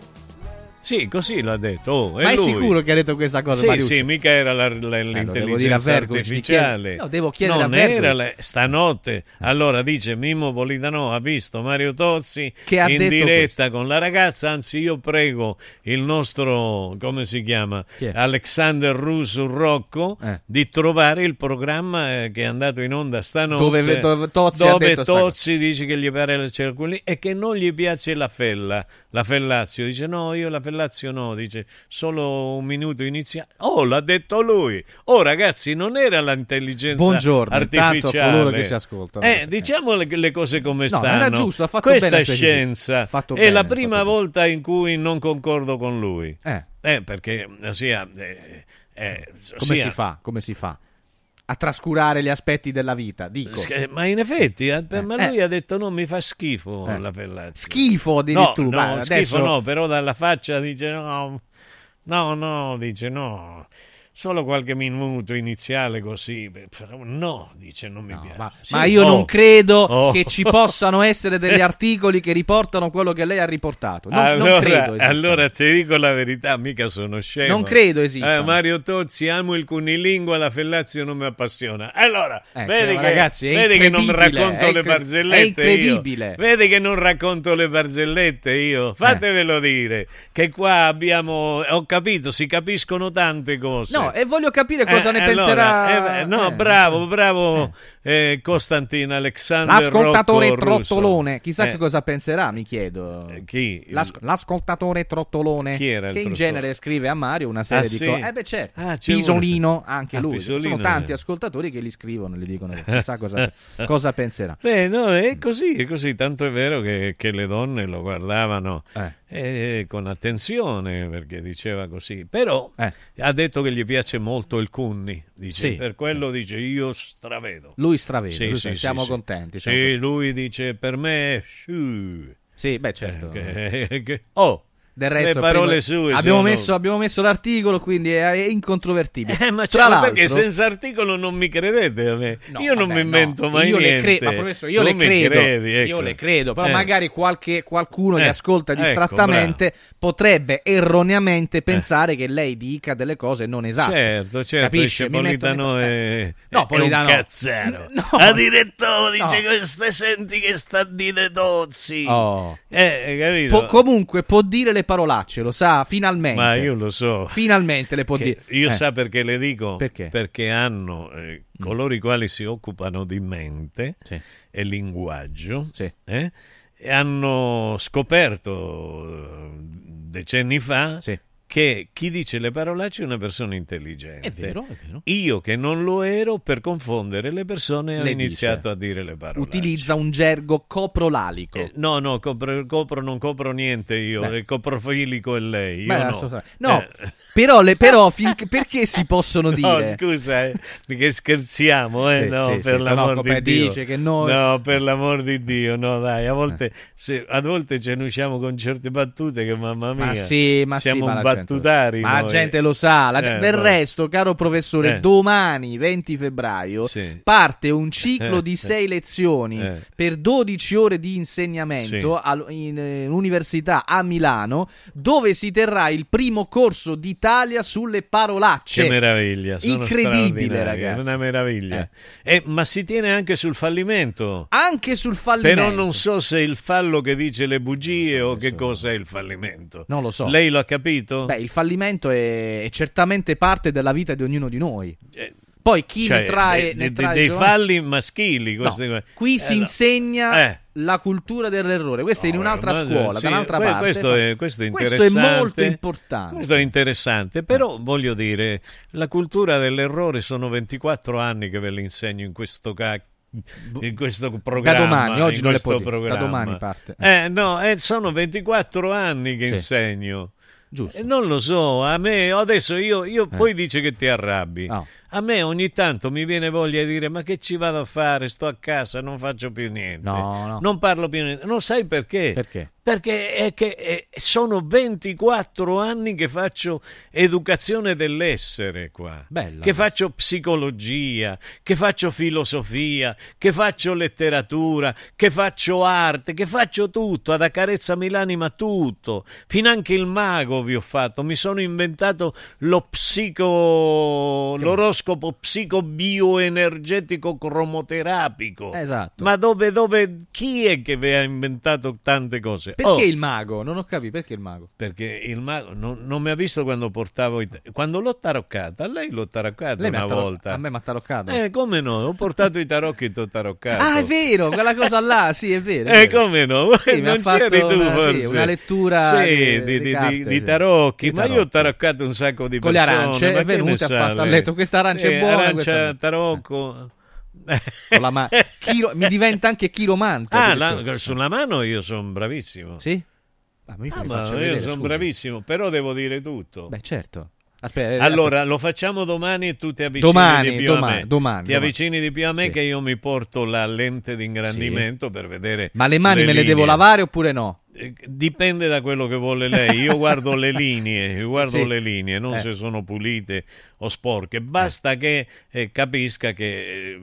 Sì, così l'ha detto. Oh, Ma è lui. sicuro che ha detto questa cosa, Sì, Mariucci? sì, mica era la, la- Eh, l'intelligenza di artificiale. no, devo chiedere non a era la- stanotte. Allora dice Mimmo Politano ha visto Mario Tozzi Che ha in diretta con la ragazza. Anzi, io prego il nostro, come si chiama? Alexander Russo Rocco Eh. di trovare il programma eh, che è andato in onda stanotte. Dove- dove Tozzi dove Tozzi dice che gli pare la cerculina e che non gli piace la fella, la Fellazio. Dice no, io la Fellazio no, dice solo un minuto iniziale. Oh, l'ha detto lui. Oh ragazzi, non era l'intelligenza Buongiorno, artificiale. a coloro che ci ascoltano. Eh, diciamo le, le cose come No, stanno. era giusto, ha fatto Questa bene a è specificare. scienza. Fatto è bene, la prima volta in cui non concordo con lui. Eh. Eh, perché sia eh, eh, Come sia- si fa? Come si fa? A trascurare gli aspetti della vita, dico. Ma in effetti, eh, ma Eh. lui ha detto no, mi fa schifo Eh. la Fellazio. Schifo addirittura. No, no, Ma schifo adesso- no, però dalla faccia dice no, no, no, dice no, solo qualche minuto iniziale così, no, dice non mi piace. Ma, Sì, ma io oh, non credo (laughs) oh. che ci possano essere degli (laughs) articoli che riportano quello che lei ha riportato. Non, non allora, credo esistano. allora ti dico la verità, mica sono scemo. Non credo esistano. Eh, Mario Tozzi, amo il cunilingua, la Fellazio non mi appassiona. Allora, Ecco, vedi, che, ragazzi, vedi che non racconto è le incre- barzellette è incredibile. io. Vedi che non racconto le barzellette io. Fatevelo dire che qua abbiamo ho capito, si capiscono tante cose. No, e voglio capire cosa Eh, ne allora, penserà. eh, no, eh. bravo, bravo eh, Costantin Alexander L'ascoltatore Rocco Russo. trottolone, chissà Eh, che cosa penserà, mi chiedo. chi? L'as- l'ascoltatore trottolone, Chi era che in genere scrive a Mario una serie Ah, di sì? cose. Eh beh certo, Ah, Pisolino, uno. anche Ah, lui. Pisolino, Sono tanti eh. ascoltatori che gli scrivono e gli dicono (laughs) chissà cosa, cosa penserà. Beh, no, è così, è così, tanto è vero che, che le donne lo guardavano eh, con attenzione perché diceva così, però ha detto che gli piace molto il Cunni, dice, Sì, per quello dice io stravedo. Lui stravede, Sì, lui- sì, siamo sì, sì. contenti. Sì, siamo contenti. lui dice per me, sciù. Sì, beh certo. Eh, che- oh, Del resto, le parole prima- sue abbiamo, messo, abbiamo messo l'articolo, quindi è, incontrovertibile. Eh, ma cioè, ma perché senza articolo non mi credete a me? No, io non vabbè, mi invento no, mai io niente. Le credo, ma professore, io Tu le credo, credi, io ecco. le credo, però Eh. magari qualche, qualcuno che Eh, ascolta ecco, distrattamente potrebbe erroneamente pensare che lei dica delle cose non esatte. Certo, certo, Capisce? Politano è, No, è Politano- un cazzaro. (laughs) No. A direttore dice No. queste senti che sta a dire Tozzi. Oh. Eh, capito? Po- comunque può dire le parolacce, lo sa, finalmente. Ma io lo so. Finalmente le può dire. Io Eh. sa perché le dico? Perché? Perché hanno eh, coloro i quali si occupano di mente e linguaggio eh, e hanno scoperto eh, decenni fa che chi dice le parolacce è una persona intelligente. È vero, è vero. Io che non lo ero, per confondere le persone, ho Le iniziato dice. a dire le parolacce. Utilizza un gergo coprolalico. Eh, no, no, copro, copro- non copro niente io, Beh. è coprofilico è lei. Beh, no. No, Eh. però, le- però (laughs) finché- perché si possono No, dire? scusa, eh, perché scherziamo, eh, Sì, no, sì, per sì, l'amor sennò di Dio. dice che noi- No, per l'amor di Dio, no, dai, a volte, se- a volte ce ne usciamo con certe battute che mamma mia. Ma sì, ma siamo sì, ma la gente- battutari. Ma la gente lo sa. la Eh, del resto, caro professore, Eh. domani 20 febbraio Sì. parte un ciclo di Eh. sei lezioni Eh. per 12 ore di insegnamento Sì. al- in eh, università a Milano, dove si terrà il primo corso d'Italia sulle parolacce. Che meraviglia, sono Incredibile, ragazzi. Una meraviglia. Eh, ma si tiene anche sul fallimento. Anche sul fallimento. Però non so se il fallo che dice le bugie o che cosa è il fallimento. Non lo so. Lei lo ha capito? Beh, il fallimento è, è certamente parte della vita di ognuno di noi. Eh, Poi chi Cioè, ne trae, dei, ne dei- trae dei giovane- falli maschili. No, queste cose. qui Eh, si no. insegna Eh. la cultura dell'errore. Questo è in No, un'altra scuola, sì, da un'altra que- parte. Questo è, questo è Questo è molto importante. Questo è interessante, però voglio dire, la cultura dell'errore sono 24 anni che ve l'insegno in questo ca- in questo programma. domani, oggi non le può dire, da domani parte. Eh, no, eh, sono 24 anni che Sì. insegno. Giusto. Eh, non lo so, a me adesso io, io poi dice che ti arrabbi. No. A me ogni tanto mi viene voglia di dire ma che ci vado a fare? Sto a casa, non faccio più niente. No, no. Non parlo più niente. Non sai perché? Perché? Perché è che eh, sono 24 anni che faccio educazione dell'essere qua. Bella che questa. faccio psicologia, che faccio filosofia, che faccio letteratura, che faccio arte, che faccio tutto, ad accarezzami l'anima tutto. Finanche il mago vi ho fatto, mi sono inventato lo psico l'oroscopo psicobioenergetico cromoterapico. Esatto. Ma dove, dove chi è che vi ha inventato tante cose? Perché Oh, il mago? Non ho capito perché il mago. perché il mago non, non mi ha visto quando portavo i quando l'ho taroccata, a lei l'ho taroccata Lei una taro- volta. A me mi ha taroccato. Eh, come no? Ho portato i tarocchi e t'ho taroccato. Ah, è vero, quella cosa là, sì, è vero. è Eh, vero. come no? Sì, non c'eri tu una, sì, forse? una lettura Sì, di, di, di- carte, di- sì. tarocchi, ma io ho taroccato un sacco di Con le persone. arance, ma è che venuto ne e ha fatto, ha lei? detto, questa arancia è Eh, buona, Arancia, tarocco. La ma- chiro- mi diventa anche chiromante. Ah, la- sulla mano io sono bravissimo. Sì? Ah, ma io Ah, mi ma io vedere, sono scusi. bravissimo, però devo dire tutto. Beh, certo. Aspetta, eh, Allora, lo facciamo domani e tu ti avvicini Domani, di più a domani, me. domani, ti domani. avvicini di più a me Sì. che io mi porto la lente di ingrandimento per vedere Ma le mani me le devo linee. lavare oppure no? Eh, Dipende da quello che vuole lei. Io guardo le (laughs) linee, io guardo Sì. le linee, non Eh. se sono pulite o sporche. Basta che eh, capisca che, eh,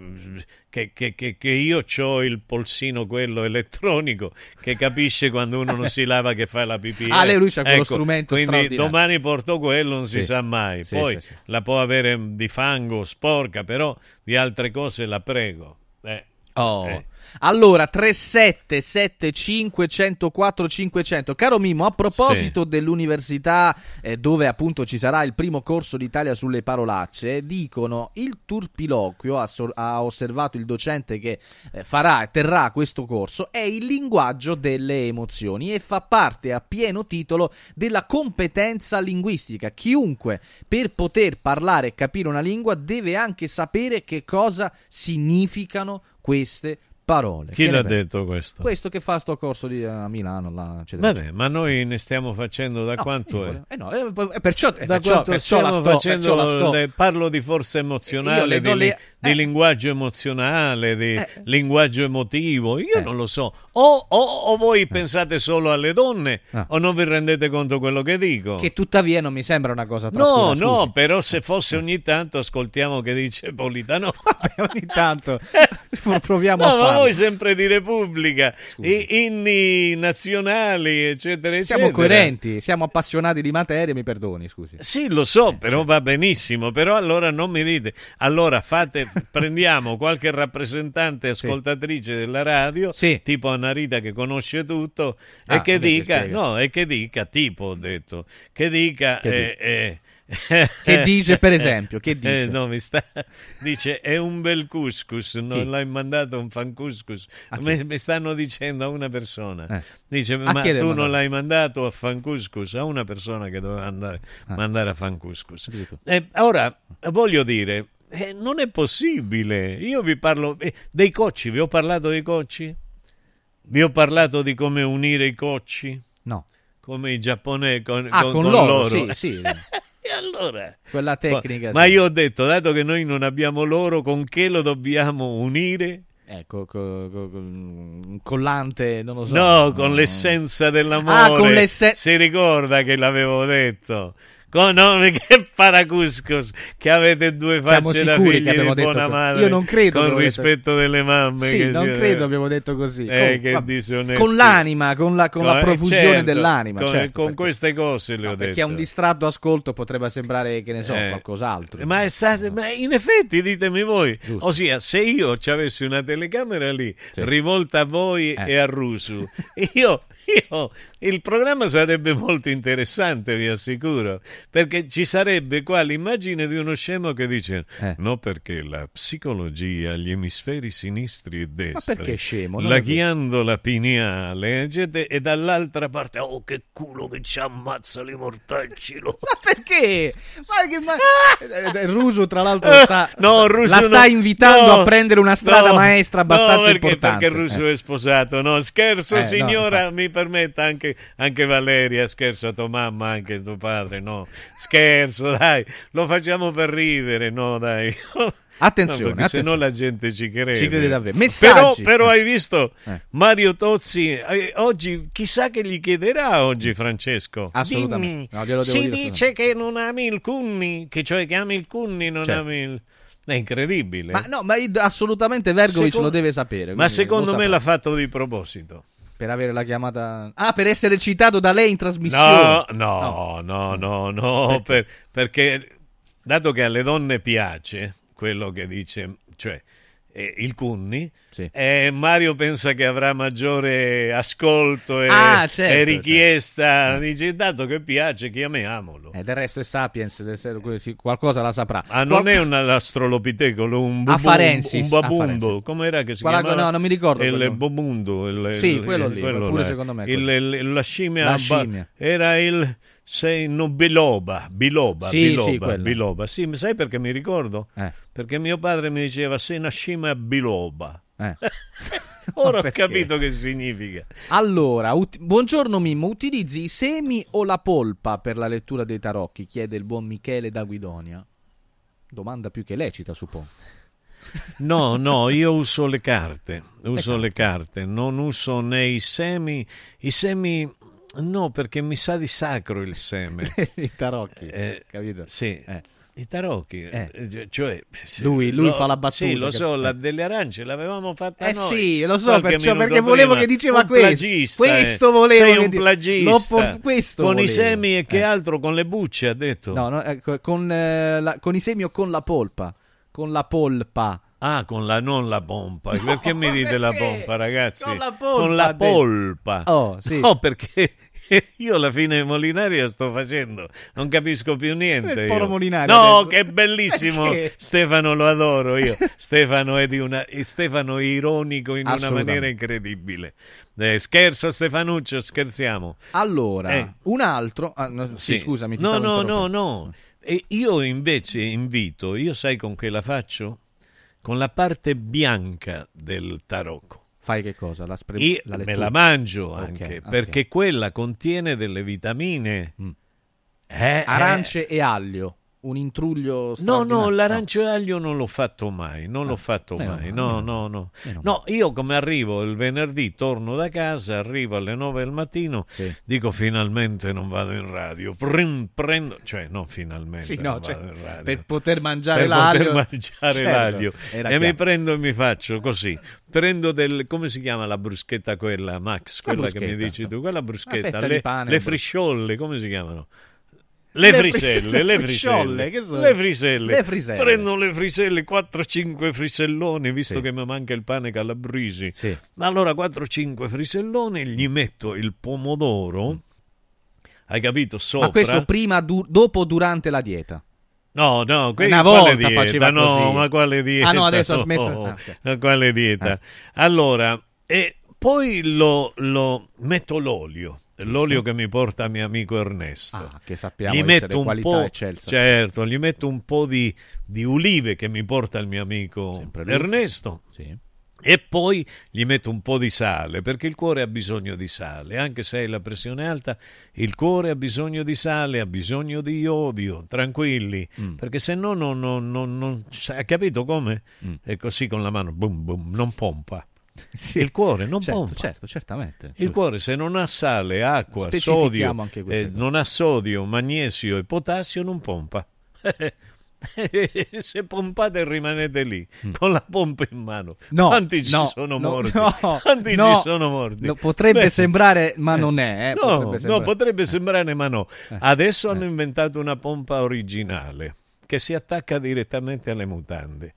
che, che- che- che io ho il polsino quello elettronico che capisce quando uno non si (laughs) lava che fa la pipì. Ah, eh. lei lui c'ha quello Ecco, strumento Quindi domani porto quello, non si Sì. sa mai. Sì, Poi la può avere di fango, sporca, però di altre cose la prego. Oh. Eh. Allora, 3775 104 500. Caro Mimo, a proposito dell'università eh, dove appunto ci sarà il primo corso d'Italia sulle parolacce, dicono il turpiloquio, ha, so- ha osservato il docente che eh, farà e terrà questo corso, è il linguaggio delle emozioni e fa parte a pieno titolo della competenza linguistica. Chiunque per poter parlare e capire una lingua deve anche sapere che cosa significano queste parole. Chi l'ha detto questo? Questo che fa sto corso di, a Milano, là, eccetera, Vabbè, ma noi ne stiamo facendo da quanto è? Eh no, eh, eh, perciò, eh, Da perciò, perciò la sto, facendo, perciò la sto- le- parlo di forza Io emozionale, le di, le- di linguaggio emozionale, di Eh. linguaggio emotivo. Io non lo so. O, o- o voi pensate solo alle donne Ah. o non vi rendete conto quello che dico? Che tuttavia non mi sembra una cosa No, trascurata, no, scusi. però se fosse ogni tanto ascoltiamo che dice Politano. (laughs) ogni tanto (laughs) proviamo No, a ma farlo. voi sempre di Repubblica, i- inni nazionali, eccetera, Siamo eccetera. coerenti, siamo appassionati di materia, mi perdoni, scusi. Sì, lo so, però va benissimo. Però allora non mi dite. Allora fate, prendiamo qualche rappresentante ascoltatrice della radio, tipo Annarita che conosce tutto, Ah, e che dica, no, e che dica, tipo ho detto, che dica. Che eh, eh, Che dice, per esempio, che (laughs) dice? Eh, no, mi sta, dice è un bel couscous, non Chi? l'hai mandato un fan couscous. Mi, mi stanno dicendo a una persona. Eh. Dice, ma tu mandato? non l'hai mandato a fan couscous? A una persona che doveva andare, Ah. mandare a fan couscous. Eh, ora, voglio dire, eh, non è possibile. Io vi parlo eh, dei cocci, vi ho parlato dei cocci? Vi ho parlato di come unire i cocci? No. Come i giapponesi con, Ah, con- con con loro, loro. sì, (laughs) sì. E allora? Quella tecnica. Ma sì. io ho detto, dato che noi non abbiamo loro, con che lo dobbiamo unire? Ecco, co- co- co- un collante, non lo so. no, con l'essenza dell'amore. Ah, con l'esse- Si ricorda che l'avevo detto? Con, no, che paracuscos, che avete due facce da che figli abbiamo di buona madre. Io non credo Con abbiamo detto- rispetto delle mamme. Sì, che non si- credo abbiamo detto così. Eh, Con- che con l'anima, con la, con la eh, profusione certo, dell'anima. Con, certo, con perché- queste cose le ho perché detto. a un distratto ascolto potrebbe sembrare, che ne so, Eh, qualcos'altro. Ma, è stato, ma in effetti ditemi voi, ossia se io ci avessi una telecamera lì rivolta a voi Eh. e a Rusu, (laughs) io, io- il programma sarebbe molto interessante, vi assicuro, perché ci sarebbe qua l'immagine di uno scemo che dice Eh. no perché la psicologia, gli emisferi sinistri e destri, perché scemo? Non la ghiandola pineale, eccetera, e dall'altra parte, oh che culo che ci ammazza li mortacci, lo (laughs) Ma perché? Ma che ma... (laughs) Eh, eh, Rusu, tra l'altro, sta, No, Rusu la sta no. invitando No, a prendere una strada maestra abbastanza no, perché, importante. perché Rusu Eh. è sposato. No, scherzo, Eh, no, signora, mi permetta anche, anche Valeria, scherzo a tua mamma, anche a tuo padre, no, scherzo, dai, lo facciamo per ridere, no, dai. (laughs) Attenzione, No, se no la gente ci crede. Ci crede davvero. Però, Messaggi. però hai visto Eh. Mario Tozzi eh, oggi chissà che gli chiederà oggi Francesco. Assolutamente. Dimmi, No, si dice che non ami il Cunni, che cioè che ami il Cunni, non Certo. ami il è incredibile. Ma no, ma assolutamente Vergovic Secondo- lo deve sapere. Ma secondo me l'ha fatto di proposito. Per avere la chiamata... Ah, per essere citato da lei in No, trasmissione. no, no, no, no, per- perché dato che alle donne piace quello che dice, cioè eh, il Cunni, eh, Mario pensa che avrà maggiore ascolto e, Ah, certo, e richiesta. Dice, dato che piace, chiamiamolo. Eh, del resto è Sapiens, del sì, qualcosa la saprà. Ah, non Qual- è un astrolopitecolo, un, bubu- Afarensis, un Afarensis. com'era che si Quella- chiamava? no, non mi ricordo Il quello. bobundo. Il, Sì, il- quello lì, pure là. secondo me Il- la scimmia, La ba- scimmia. era il sei, no, biloba, biloba, Sì, biloba, sì, quello. biloba. Sì, sai perché mi ricordo? Eh. Perché mio padre mi diceva sei una scimmia biloba. Eh. (laughs) Ora ho capito che significa. Allora, ut- buongiorno Mimmo, utilizzi i semi o la polpa per la lettura dei tarocchi? Chiede il buon Michele da Guidonia. Domanda più che lecita, suppongo. No, no, io uso le carte, uso le carte, non uso né i semi, i semi no, perché mi sa di sacro il seme. (laughs) I tarocchi, Eh, capito? Sì, i tarocchi, Eh. eh, cioè, sì, Lui- lui lo- fa la battuta, Sì, lo so, cap- la eh. delle arance l'avevamo fatta Eh noi. sì, lo so, perciò, perché volevo prima. che diceva Un questo. plagista, eh. Questo volevo Sei che un plagista. por- questo con i volevo. semi e che Eh. altro? Con le bucce, ha detto. No, no, ecco, con, eh, la- con i semi o con la polpa? Con la polpa. Ah, con la non la pompa. perché mi dite la perché? pompa, ragazzi? Con la polpa, Con la polpa. Oh, sì. No, perché (laughs) io alla fine Molinaria sto facendo, non capisco più niente. Il poro io. Molinari No, adesso. che bellissimo. Perché? Stefano lo adoro io. (laughs) Stefano è di una Stefano è ironico in una maniera incredibile. Eh, scherzo Stefanuccio, scherziamo. Allora, Eh. un altro... ah, no, sì, scusami, ti No, no, no, no. E io invece invito, io sai con che la faccio? Con la parte bianca del tarocco. Fai che cosa? La, spre- Io la me la mangio anche ok. perché quella contiene delle vitamine. Eh, Arance e aglio. Un intruglio No, no, l'arancio e aglio non l'ho fatto mai, non l'ho fatto mai. No, no, no. No, io come arrivo il venerdì, torno da casa, arrivo alle 9 del mattino, dico finalmente non vado in radio. Prim- prendo, cioè no, finalmente Sì, no, cioè, per poter mangiare Per l'aglio. poter mangiare Certo, l'aglio. E mi chiaro. prendo e mi faccio così. Prendo del come si chiama la bruschetta quella, Max, La quella che mi dici tu, quella bruschetta, le, pane, le frisciolle, come si chiamano? Le, Le friselle, fris- le le friselle, che sono? le friselle. Le friselle. Prendo le friselle, 4-5 friselloni, visto che mi manca il pane calabrisi. Allora 4-5 friselloni, gli metto il pomodoro, hai capito, sopra. Ma questo prima, du- dopo durante la dieta? No, no, que- Una volta dieta? faceva no, così. ma quale dieta? Ah, no, adesso No, smette- ah, ok. ma quale dieta? Allora, e poi lo, lo metto l'olio, l'olio che mi porta mio amico Ernesto. Ah, che sappiamo gli metto un qualità po', eccelsa. certo, gli metto un po' di, di ulive che mi porta il mio amico. Ernesto. E poi gli metto un po' di sale, perché il cuore ha bisogno di sale, anche se hai la pressione alta, il cuore ha bisogno di sale, ha bisogno di iodio, tranquilli, Mm. perché se no non, non, non, non- hai capito come? Mm. È così con la mano, boom, boom, non pompa. Il cuore non certo, pompa. certo, certamente. Il cuore se non ha sale, acqua, sodio, eh, non ha sodio, magnesio e potassio, non pompa. (laughs) se pompate rimanete lì con la pompa in mano. Mm. No, Quanti ci no, sono no, morti? no, Quanti no. ci sono morti? Potrebbe Beh, sembrare, ma non è. eh, No, potrebbe sembrare. potrebbe sembrare, ma no. Eh. Adesso hanno inventato una pompa originale che si attacca direttamente alle mutande.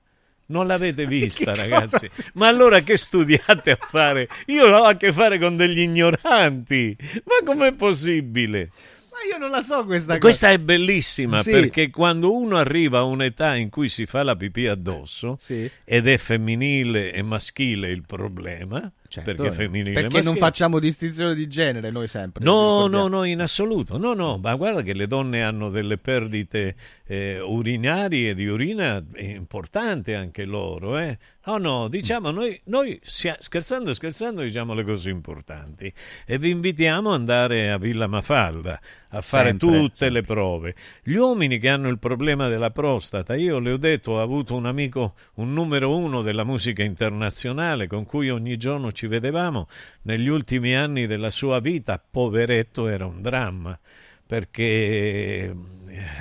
Non l'avete (laughs) vista, ragazzi. Ma allora che studiate a fare? Io ho a che fare con degli ignoranti. Ma com'è possibile? Ma io non la so questa cosa. Questa è bellissima Sì. perché quando uno arriva a un'età in cui si fa la pipì addosso Sì. ed è femminile e maschile il problema, Certo, perché femminile perché non maschile. facciamo distinzione di genere noi sempre. No, no, no, in assoluto. No, no, ma guarda che le donne hanno delle perdite eh, urinarie di urina importanti anche loro, eh. No, no, diciamo, noi, noi sia- scherzando, scherzando, diciamo le cose importanti. E vi invitiamo ad andare a Villa Mafalda a fare Sempre, tutte le prove. Gli uomini che hanno il problema della prostata, io le ho detto, ho avuto un amico, un numero uno della musica internazionale con cui ogni giorno ci vedevamo, negli ultimi anni della sua vita, poveretto, era un dramma, perché eh,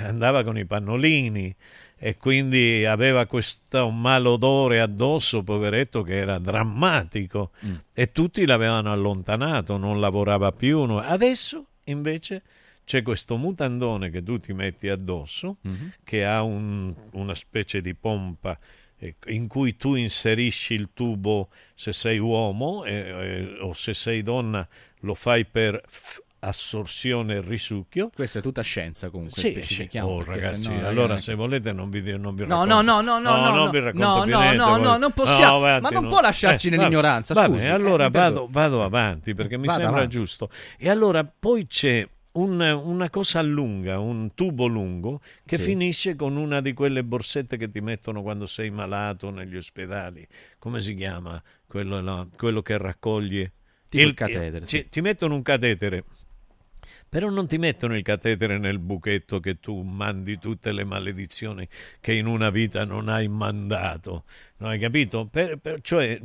andava con i pannolini e quindi aveva questo malodore addosso, poveretto, che era drammatico Mm. e tutti l'avevano allontanato, non lavorava più. no- Adesso invece c'è questo mutandone che tu ti metti addosso, Mhm. che ha un- una specie di pompa in cui tu inserisci il tubo se sei uomo eh, eh, o se sei donna lo fai per f- assorzione e risucchio. Questa è tutta scienza comunque, Sì, sì. Oh, ragazzi, sennò, allora ragazzi, se volete non vi, non vi No, racconto. no, no, no, no, no, non no, vi racconto no, no, niente, no, no, non possiamo- avanti, ma non no. può lasciarci va- nell'ignoranza, va scusi. bene, allora Eh, vado, vado avanti perché mi Vada sembra avanti. giusto. E allora poi c'è un- una cosa lunga, un tubo lungo che Sì. finisce con una di quelle borsette che ti mettono quando sei malato negli ospedali. Come si chiama? Quello, là, quello che raccoglie Tipo il catetere, ci- sì. Ti mettono un catetere. Però non ti mettono il catetere nel buchetto che tu mandi tutte le maledizioni che in una vita non hai mandato. No, hai capito? Per- per- cioè,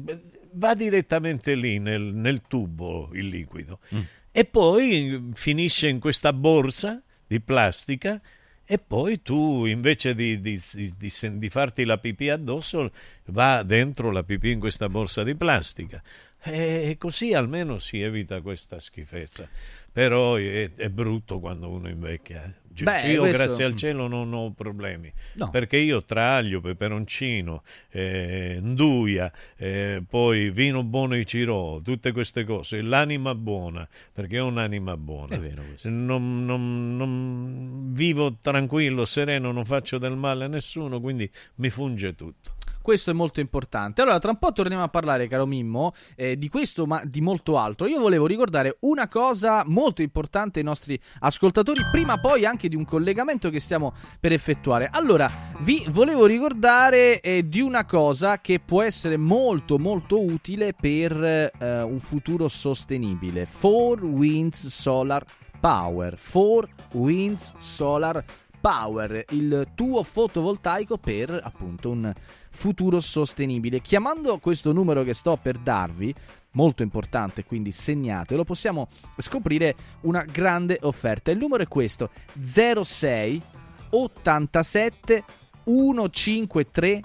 va direttamente lì nel, nel tubo il liquido Mm. E poi finisce in questa borsa di plastica e poi tu invece di, di- di- di farti la pipì addosso va dentro la pipì in questa borsa di plastica e così almeno si evita questa schifezza però è, è brutto quando uno invecchia eh. Beh, io questo- grazie al cielo non ho problemi No. perché io tra aglio, peperoncino, eh, nduia, eh, poi vino buono e cirò, tutte queste cose, l'anima buona, perché ho un'anima buona. È vero questo. Non, non- non- vivo tranquillo, sereno, non faccio del male a nessuno, quindi mi funge tutto. Questo è molto importante. Allora, tra un po' torniamo a parlare, caro Mimmo, eh, di questo, ma di molto altro. Io volevo ricordare una cosa molto importante ai nostri ascoltatori, prima poi anche di un collegamento che stiamo per effettuare. Allora, vi volevo ricordare eh, di una cosa che può essere molto molto utile per eh, un futuro sostenibile. 4 Winds Solar Power. 4 Winds Solar Power, il tuo fotovoltaico per appunto un futuro sostenibile. Chiamando questo numero che sto per darvi, molto importante, quindi segnatelo, possiamo scoprire una grande offerta. Il numero è questo: 06 87 153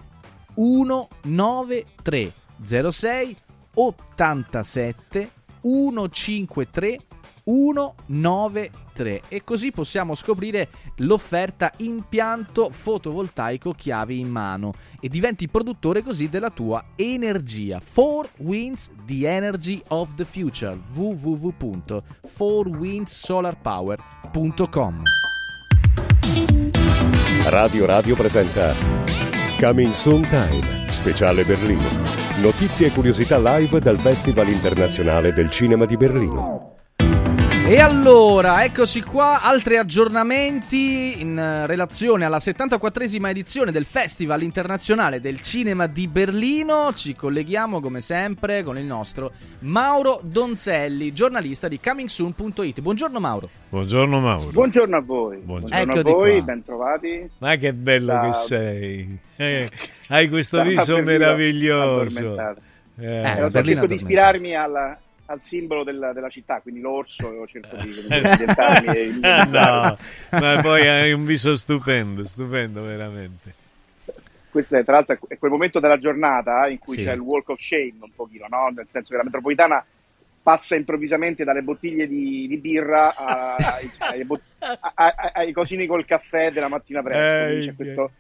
193 06 87 153 193 e così possiamo scoprire l'offerta impianto fotovoltaico chiavi in mano e diventi produttore così della tua energia 4 Winds the Energy of the Future www.4windsolarpower.com Radio Radio presenta Coming Soon Time, speciale Berlino. Notizie e curiosità live dal Festival internazionale del cinema di Berlino. E allora, eccoci qua, altri aggiornamenti in eh, relazione alla 74esima edizione del Festival Internazionale del Cinema di Berlino. Ci colleghiamo come sempre con il nostro Mauro Donzelli, giornalista di comingsoon.it. Buongiorno Mauro. Buongiorno Mauro. Buongiorno a voi. Buongiorno Eccoti a voi, qua. bentrovati. Ma che bello Da- che sei! Eh, (laughs) hai questo da viso meraviglioso. Eh, Eh, cerco di ispirarmi alla- al simbolo della, della città, quindi l'orso, io cerco di come dire, ambientarmi e no, ma poi hai un viso stupendo, stupendo veramente. Questo è tra l'altro è quel momento della giornata in cui Sì. c'è il walk of shame un pochino, no? Nel senso che la metropolitana passa improvvisamente dalle bottiglie di, di birra a- ai, ai bot- a- a- ai cosini col caffè della mattina presto. Quindi c'è Eh, questo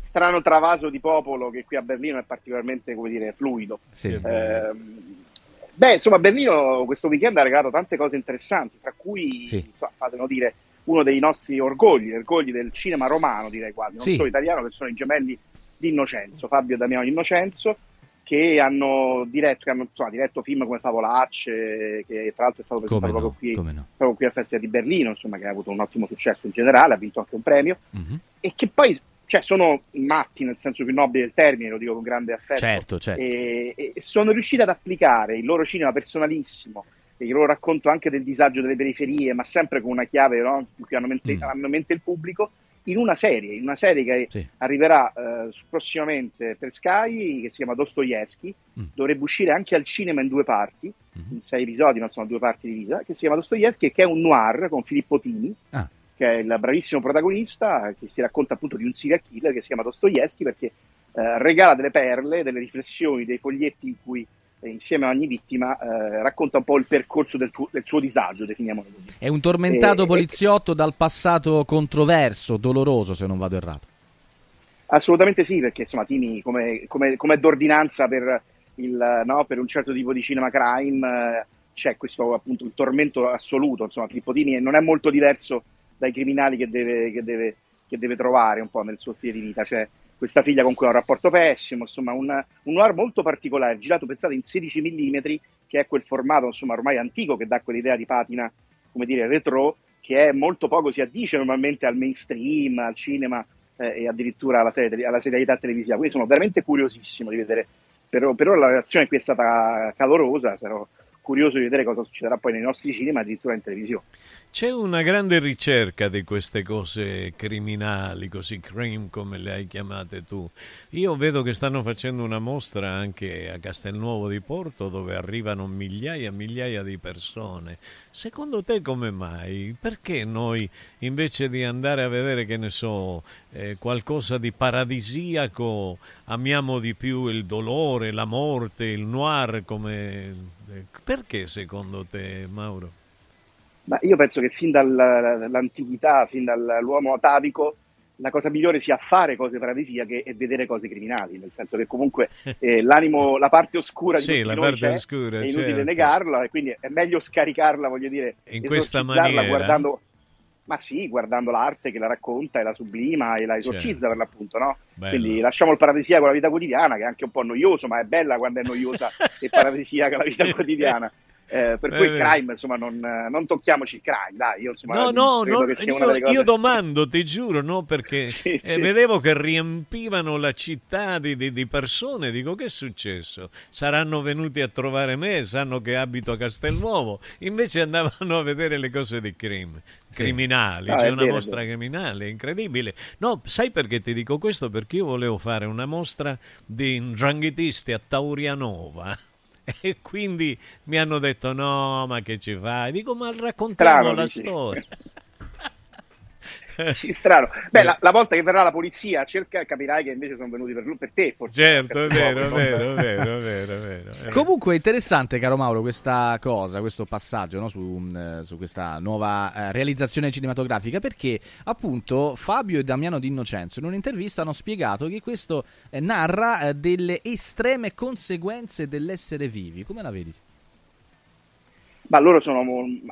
strano travaso di popolo che qui a Berlino è particolarmente, come dire, fluido. Sì. Ehm, beh, insomma, Berlino questo weekend ha regalato tante cose interessanti, tra cui, Sì. insomma, fatelo dire, uno dei nostri orgogli, orgogli del cinema romano, direi quasi, non Sì. solo italiano, che sono i gemelli di Innocenzo, Fabio e Damiano Innocenzo, che hanno diretto, che hanno, insomma, diretto film come Favolacce, che tra l'altro è stato presentato no, proprio, qui, no. proprio qui al Festival di Berlino, insomma, che ha avuto un ottimo successo in generale, ha vinto anche un premio, Mhm. e che poi cioè, sono matti nel senso più nobile del termine, lo dico con grande affetto, Certo, certo. e, e sono riusciti ad applicare il loro cinema personalissimo, e il loro racconto anche del disagio delle periferie, ma sempre con una chiave no, cui hanno mente, Mm. hanno in mente il pubblico, in una serie, in una serie che Sì. arriverà eh, prossimamente per Sky, che si chiama Dostoevsky, Mm. dovrebbe uscire anche al cinema in due parti, in sei episodi, ma sono due parti divisa, che si chiama Dostoevsky e che è un noir con Filippo Tini, Ah. Che è il bravissimo protagonista, che si racconta appunto di un serial killer che si chiama Dostoevsky perché eh, regala delle perle, delle riflessioni, dei foglietti in cui eh, insieme a ogni vittima eh, racconta un po' il percorso del, tuo- del suo disagio, definiamolo così. È un tormentato E- e- poliziotto dal passato controverso, doloroso, se non vado errato. Assolutamente sì, perché insomma Tini come, come, come d'ordinanza per, il, no, per un certo tipo di cinema crime eh, c'è questo appunto il tormento assoluto, insomma Filippo Tini non è molto diverso dai criminali che deve, che deve, che deve trovare un po' nel suo stile di vita, c'è questa figlia con cui ha un rapporto pessimo, insomma un, un noir molto particolare, girato pensate in 16 mm, che è quel formato insomma ormai antico che dà quell'idea di patina, come dire, retro, che è molto poco si addice normalmente al mainstream, al cinema eh, e addirittura alla, serie- alla serialità televisiva. Quindi sono veramente curiosissimo di vedere. Per, per ora la reazione qui è stata calorosa, sarò curioso di vedere cosa succederà poi nei nostri cinema, addirittura in televisione. C'è una grande ricerca di queste cose criminali, così crime come le hai chiamate tu. Io vedo che stanno facendo una mostra anche a Castelnuovo di Porto dove arrivano migliaia e migliaia di persone. Secondo te come mai? Perché noi invece di andare a vedere, che ne so, eh, qualcosa di paradisiaco, amiamo di più il dolore, la morte, il noir come... eh, Perché secondo te, Mauro? Ma io penso che fin dall'antichità, fin dall'uomo atavico, la cosa migliore sia fare cose paradisiache e vedere cose criminali, nel senso che comunque (laughs) eh, l'animo, la parte oscura di Sì, la noi parte oscura, è inutile certo. negarla e quindi è meglio scaricarla, voglio dire, In questa maniera? guardando, ma sì, guardando l'arte che la racconta e la sublima e la esorcizza per l'appunto, no? Bello. Quindi lasciamo il paradisiaco alla vita quotidiana, che è anche un po' noioso, ma è bella quando è noiosa (laughs) e paradisiaca la vita quotidiana. Eh, per cui Eh, il crime, insomma, non, non tocchiamoci il crime, dai, io insomma, No, no, no, io, io domando, ti giuro, no, perché (laughs) Sì, eh, sì. vedevo che riempivano la città di, di- di persone, dico che è successo? Saranno venuti a trovare me, sanno che abito a Castelnuovo, invece andavano a vedere le cose di crime, Sì. criminali, No, c'è una vero, mostra criminale, incredibile. No, sai perché ti dico questo? Perché io volevo fare una mostra di ndranghetisti a Taurianova. (laughs) E quindi mi hanno detto: No, ma che ci fai? Dico, ma raccontiamo Strano, la dici. storia. (laughs) (laughs) Sì, strano. Beh, la, la volta che verrà la polizia a cercare, capirai che invece sono venuti per, lui- per te, forse. Certo, è Per vero, è poco, vero, vero, è vero, è vero. è vero. Comunque è interessante, caro Mauro, questa cosa, questo passaggio no, su, eh, su questa nuova eh, realizzazione cinematografica, perché appunto Fabio e Damiano D'Innocenzo in un'intervista hanno spiegato che questo eh, narra eh, delle estreme conseguenze dell'essere vivi. Come la vedi? Ma loro sono,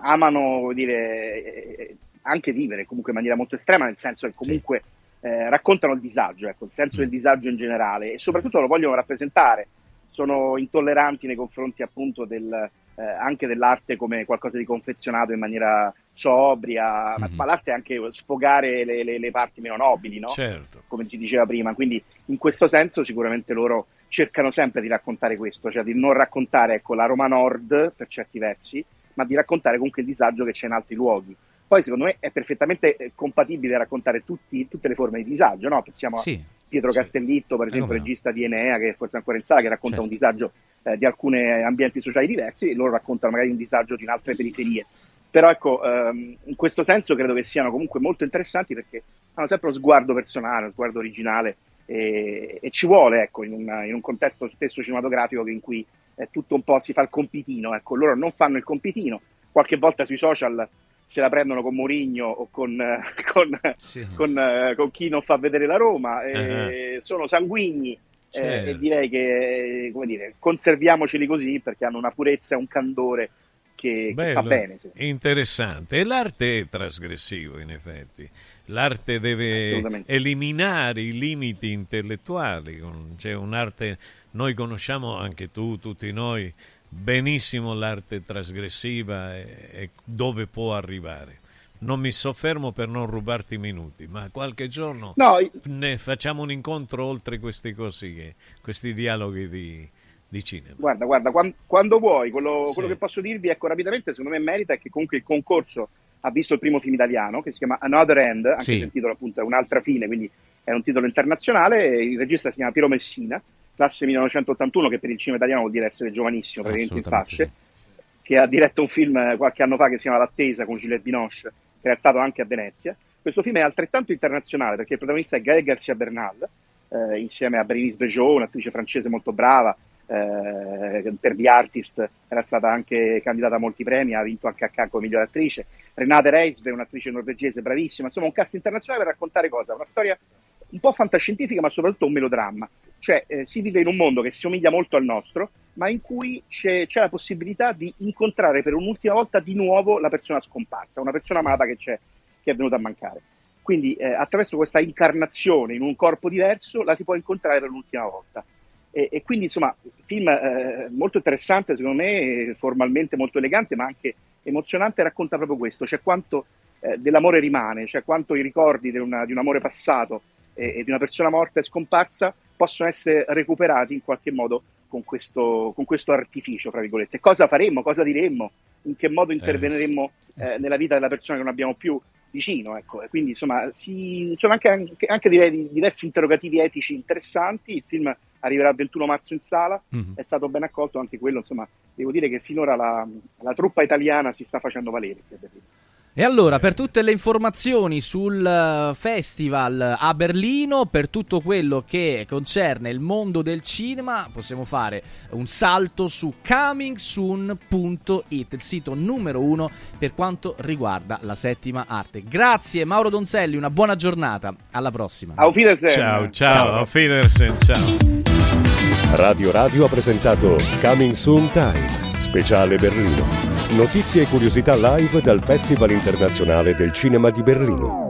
amano, vuol dire, eh, anche vivere comunque in maniera molto estrema, nel senso che comunque eh, raccontano il disagio, ecco, il senso del disagio in generale e soprattutto lo vogliono rappresentare. Sono intolleranti nei confronti appunto del, eh, anche dell'arte come qualcosa di confezionato in maniera sobria, ma, ma l'arte è anche sfogare le, le- le parti meno nobili, no? Certo. come si diceva prima. Quindi in questo senso sicuramente loro cercano sempre di raccontare questo, cioè di non raccontare ecco, la Roma Nord per certi versi, ma di raccontare comunque il disagio che c'è in altri luoghi. Poi secondo me è perfettamente eh, compatibile raccontare tutti- tutte le forme di disagio, no? Pensiamo a Sì. Pietro Castellitto, per esempio, come no. regista di Enea, che forse è ancora in sala, che racconta Certo. un disagio eh, di alcuni ambienti sociali diversi, e loro raccontano magari un disagio di altre periferie. Però ecco, ehm, in questo senso credo che siano comunque molto interessanti perché hanno sempre uno sguardo personale, uno sguardo originale e, e ci vuole, ecco, in, una- in un contesto spesso cinematografico in cui è tutto un po' si fa il compitino, ecco, loro non fanno il compitino, qualche volta sui social se la prendono con Mourinho o con, eh, (laughs) con, con, eh, con chi non fa vedere la Roma, e sono sanguigni eh, Certo. e direi che, come dire, conserviamoceli così perché hanno una purezza e un candore che, che Bello, fa bene. sì. interessante. E l'arte è trasgressivo, in effetti. L'arte deve eliminare i limiti intellettuali, c'è un'arte noi conosciamo, anche tu, tutti noi, benissimo l'arte trasgressiva e, e dove può arrivare. Non mi soffermo per non rubarti minuti, ma qualche giorno No, ne facciamo un incontro oltre questi così, questi dialoghi di, di cinema. Guarda, guarda, quan- quando, vuoi, quello, Sì. quello che posso dirvi, ecco, rapidamente, secondo me merita è che comunque il concorso ha visto il primo film italiano, che si chiama Another End, anche Sì. se il titolo appunto è un'altra fine, quindi è un titolo internazionale, il regista si chiama Piero Messina, classe 1981, che per il cinema italiano vuol dire essere giovanissimo, praticamente in fasce, che ha diretto un film qualche anno fa che si chiama L'attesa con Juliette Binoche, che era stato anche a Venezia. Questo film è altrettanto internazionale perché il protagonista è Gael Garcia Bernal, eh, insieme a Berenice Bejo, un'attrice francese molto brava, eh, per The Artist era stata anche candidata a molti premi, ha vinto anche a Cannes come miglior attrice. Renate Reisve, un'attrice norvegese bravissima, insomma un cast internazionale per raccontare cosa? Una storia un po' fantascientifica ma soprattutto un melodramma, cioè eh, si vive in un mondo che si somiglia molto al nostro, ma in cui c'è, c'è la possibilità di incontrare per un'ultima volta di nuovo la persona scomparsa, una persona amata che, che è venuta a mancare. Quindi eh, attraverso questa incarnazione in un corpo diverso la si può incontrare per l'ultima volta. E, e quindi insomma, film eh, molto interessante secondo me, formalmente molto elegante, ma anche emozionante, racconta proprio questo, cioè quanto eh, dell'amore rimane, cioè quanto i ricordi di, una- di un amore passato e, e di una persona morta e scomparsa possono essere recuperati in qualche modo con questo, con questo artificio, fra virgolette. Cosa faremmo, cosa diremmo, in che modo interveneremmo eh, nella vita della persona che non abbiamo più vicino. Ecco. E quindi insomma, si, sono anche, anche, anche direi di- diversi interrogativi etici interessanti. Il film arriverà il 21 marzo in sala, Mhm. è stato ben accolto anche quello. Insomma, devo dire che finora la, la truppa italiana si sta facendo valere. E allora, per tutte le informazioni sul eh, festival a Berlino, per tutto quello che concerne il mondo del cinema, possiamo fare un salto su comingsoon.it, il sito numero uno per quanto riguarda la settima arte. Grazie Mauro Donzelli, una buona giornata, alla prossima. Auf Wiedersehen. Ciao, ciao, auf Wiedersehen, ciao. Radio Radio ha presentato Coming Soon Time, speciale Berlino. Notizie e curiosità live dal Festival internazionale del cinema di Berlino.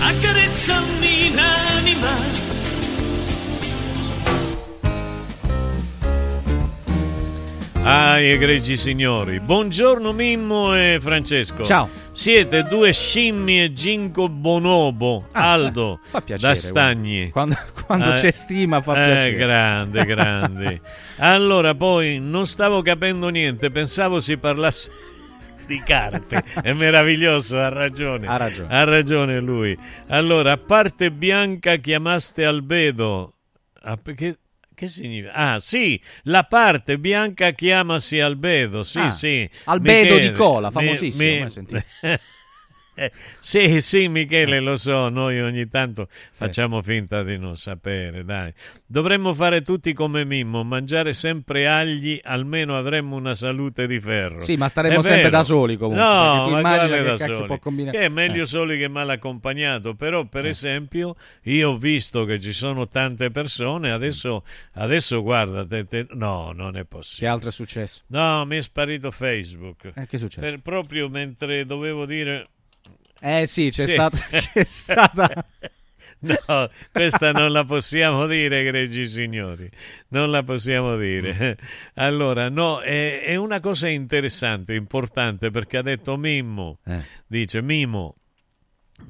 Accarezzami l'anima Ah, egregi signori, buongiorno Mimmo e Francesco. Ciao. Siete due scimmie ginko bonobo, Aldo, fa piacere, da Stagni. Quando, quando Eh, c'è stima fa eh, piacere. grande, grande. (laughs) allora, poi non stavo capendo niente, pensavo si parlasse di carte. (laughs) È meraviglioso, ha ragione. Ha ragione. Ha ragione lui. Allora, a parte Bianca chiamaste Albedo. Ah, perché... Che significa? Ah, sì, la parte bianca chiamasi Albedo. Sì, Ah, sì. Albedo Michele, di Cola, mi- famosissimo, mi- sentito. (laughs) Eh, (laughs) sì, sì, Michele, lo so, noi ogni tanto facciamo finta di non sapere, dai. Dovremmo fare tutti come Mimmo, mangiare sempre agli, almeno avremmo una salute di ferro. Sì, ma staremo È sempre da soli comunque, No, tu ma che da soli? può combinare- Che è meglio Eh. soli che mal accompagnato, però per esempio io ho visto che ci sono tante persone, adesso, adesso guarda, te- te- no, non è possibile. Che altro è successo? No, mi è sparito Facebook. Eh, che è successo? Per- proprio mentre dovevo dire... Eh sì, c'è Sì. stata... (laughs) C'è stata... (laughs) No, questa non la possiamo dire, egregi signori, non la possiamo dire. (laughs) Allora, no, è, è una cosa interessante, importante, perché ha detto Mimmo, Eh. dice Mimo,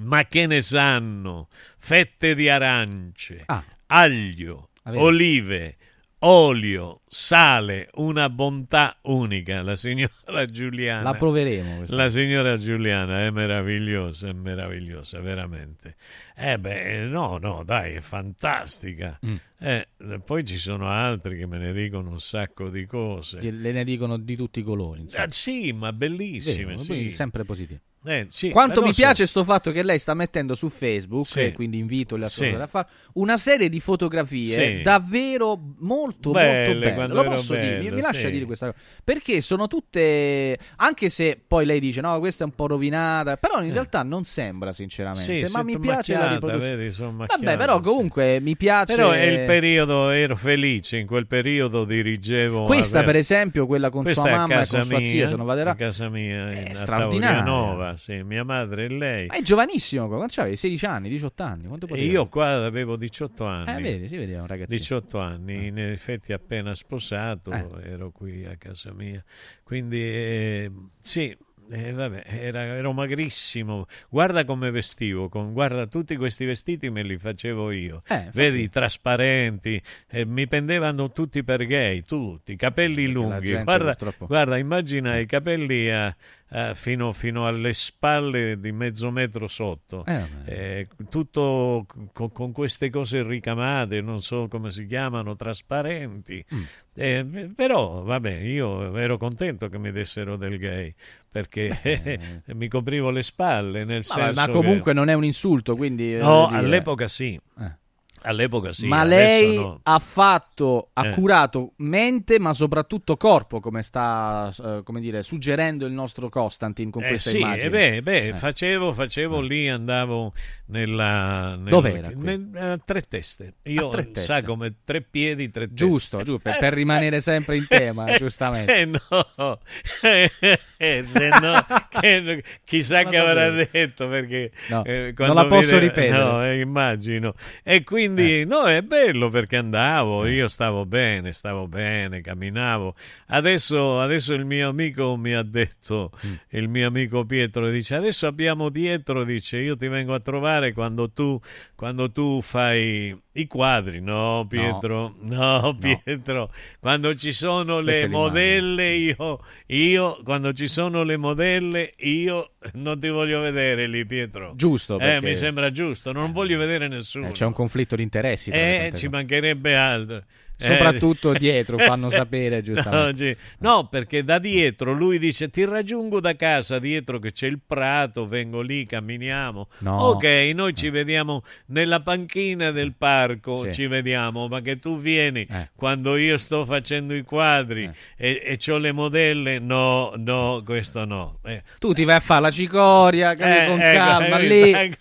ma che ne sanno? Fette di arance, aglio, Ah, vedi. olive, olio, sale, una bontà unica. La signora Giuliana. La proveremo questa. La signora Giuliana è meravigliosa, è meravigliosa, veramente. Eh beh, no, no, dai, è fantastica. Mm. Eh, poi ci sono altri che me ne dicono un sacco di cose. Le ne dicono di tutti i colori. insomma. Ah, sì, ma bellissime, Vero, sì. sempre positivo. Eh, sì, Quanto mi piace sto fatto che lei sta mettendo su Facebook, Sì. quindi invito le Sì. a fare una serie di fotografie davvero molto Belle, molto belle. Lo posso dire, mi, bello, lascia dire questa cosa. Perché sono tutte anche se poi lei dice "No, questa è un po' rovinata", però in realtà non sembra sinceramente, Eh. Ma mi piace la riproduzione. vedi, Vabbè, però comunque mi piace Però è il periodo, ero felice, in quel periodo dirigevo... Questa, per esempio, quella con Questa sua è mamma e con sua mia, zia, se non vado a casa mia, a straordinaria. Sì, mia madre e lei. Ma è giovanissimo, quando c'avevi 16 anni, 18 anni, quanto E io qua avevo 18 anni. Eh, vedi, si vedeva un ragazzino. 18 anni, in effetti appena sposato, Eh. ero qui a casa mia. Quindi eh, sì, eh, vabbè, era- ero magrissimo. Guarda come vestivo, con, guarda tutti questi vestiti me li facevo io. Eh, Vedi, trasparenti, eh, mi pendevano tutti per gay, tutti, capelli lunghi. Guarda, guarda, immagina i capelli a- a- fino, fino alle spalle di mezzo metro sotto. Eh. Eh, tutto con, con queste cose ricamate, non so come si chiamano, trasparenti. Mm. Eh, però, vabbè, io ero contento che mi dessero del gay perché (laughs) mi coprivo le spalle. Nel Ma, senso ma che- comunque non è un insulto, quindi... No, all'epoca sì. Eh. All'epoca sì. ma lei no. ha fatto, ha Eh. curato mente, ma soprattutto corpo, come sta eh, come dire, suggerendo il nostro Constantin con Eh questa sì, immagine. eh beh, beh, Eh. facevo, facevo lì, andavo nella... nel- Dov'era nel- a tre teste. Io, A tre sa, teste. come tre piedi, tre Giusto, teste. giusto, per, per rimanere sempre in tema, (laughs) giustamente. Eh no, Eh, se no, (laughs) che- chissà Non che avrà detto perché No, eh, non la posso vide- ripetere. No, eh, immagino. E quindi no, è bello perché andavo, Eh. io stavo bene, stavo bene, camminavo. Adesso, adesso il mio amico mi ha detto, Mm. il mio amico Pietro dice, adesso abbiamo dietro, dice, io ti vengo a trovare quando tu, quando tu fai i quadri, no Pietro, no, Pietro, quando ci sono le modelle io, io, quando ci sono le modelle, io non ti voglio vedere lì, Pietro. Giusto, Eh, perché- mi sembra giusto, non voglio vedere nessuno. Eh, c'è un conflitto di interessi. Eh, ci mancherebbe altro. Eh, Soprattutto dietro, (laughs) fanno sapere, giustamente. No, perché da dietro lui dice ti raggiungo da casa, dietro che c'è il prato, vengo lì, camminiamo. No. Ok, noi ci vediamo nella panchina del parco, Sì. ci vediamo, ma che tu vieni Eh. quando io sto facendo i quadri e, e ho le modelle, no, no, questo no. Eh, Tu ti vai a fare la cicoria, eh, con ecco, calma, eh, lì.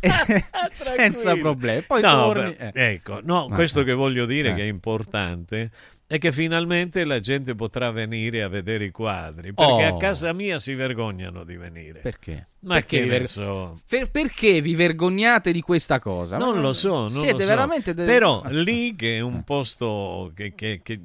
(laughs) senza Tranquillo. problemi. Poi No, torni... beh, eh. Ecco, no, Ah, questo ah. che voglio dire Eh. che è importante è che finalmente la gente potrà venire a vedere i quadri, perché Oh. a casa mia si vergognano di venire. Perché? Ma Perché che vi ver- so. Per- perché vi vergognate di questa cosa? Ma Non lo so, non Siete lo so. veramente... de- Però (laughs) lì che è un posto che, che- che-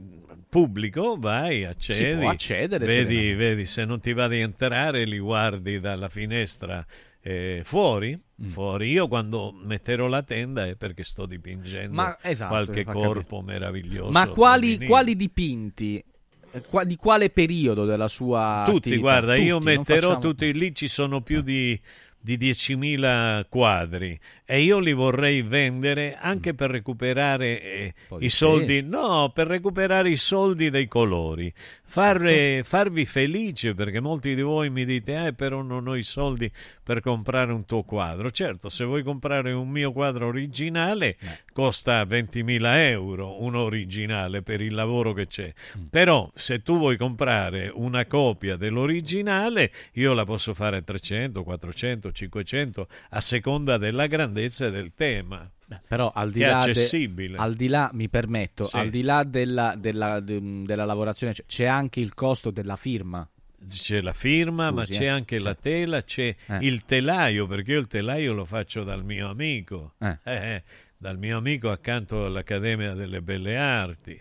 pubblico, vai, accedi. può accedere Vedi, serenamente. vedi, se non ti va di entrare li guardi dalla finestra eh, fuori. Mm. Fuori, io quando metterò la tenda è perché sto dipingendo Ma- esatto, qualche corpo meraviglioso. Ma quali, quali dipinti? Eh, di quale periodo della sua Tutti, attività? guarda, io Tutti, non metterò facciamo- tutti, lì ci sono più di, di 10.000 quadri e io li vorrei vendere anche per recuperare eh, i soldi, no, per recuperare i soldi dei colori, Far- eh, farvi felice perché molti di voi mi dite, eh, però non ho i soldi per comprare un tuo quadro. Certo, se vuoi comprare un mio quadro originale costa 20.000 euro, un originale per il lavoro che c'è. Però se tu vuoi comprare una copia dell'originale, io la posso fare a 300, 400, 500 a seconda della grandezza del tema. Però al di, là de- accessibile. al di là, mi permetto, Sì. al di là della, della- de- della lavorazione, c'è- anche il costo della firma. C'è la firma, ma Scusi, c'è eh. anche la tela, c'è Eh. il telaio, perché io il telaio lo faccio dal mio amico, Eh. Eh, dal mio amico accanto all'Accademia delle Belle Arti,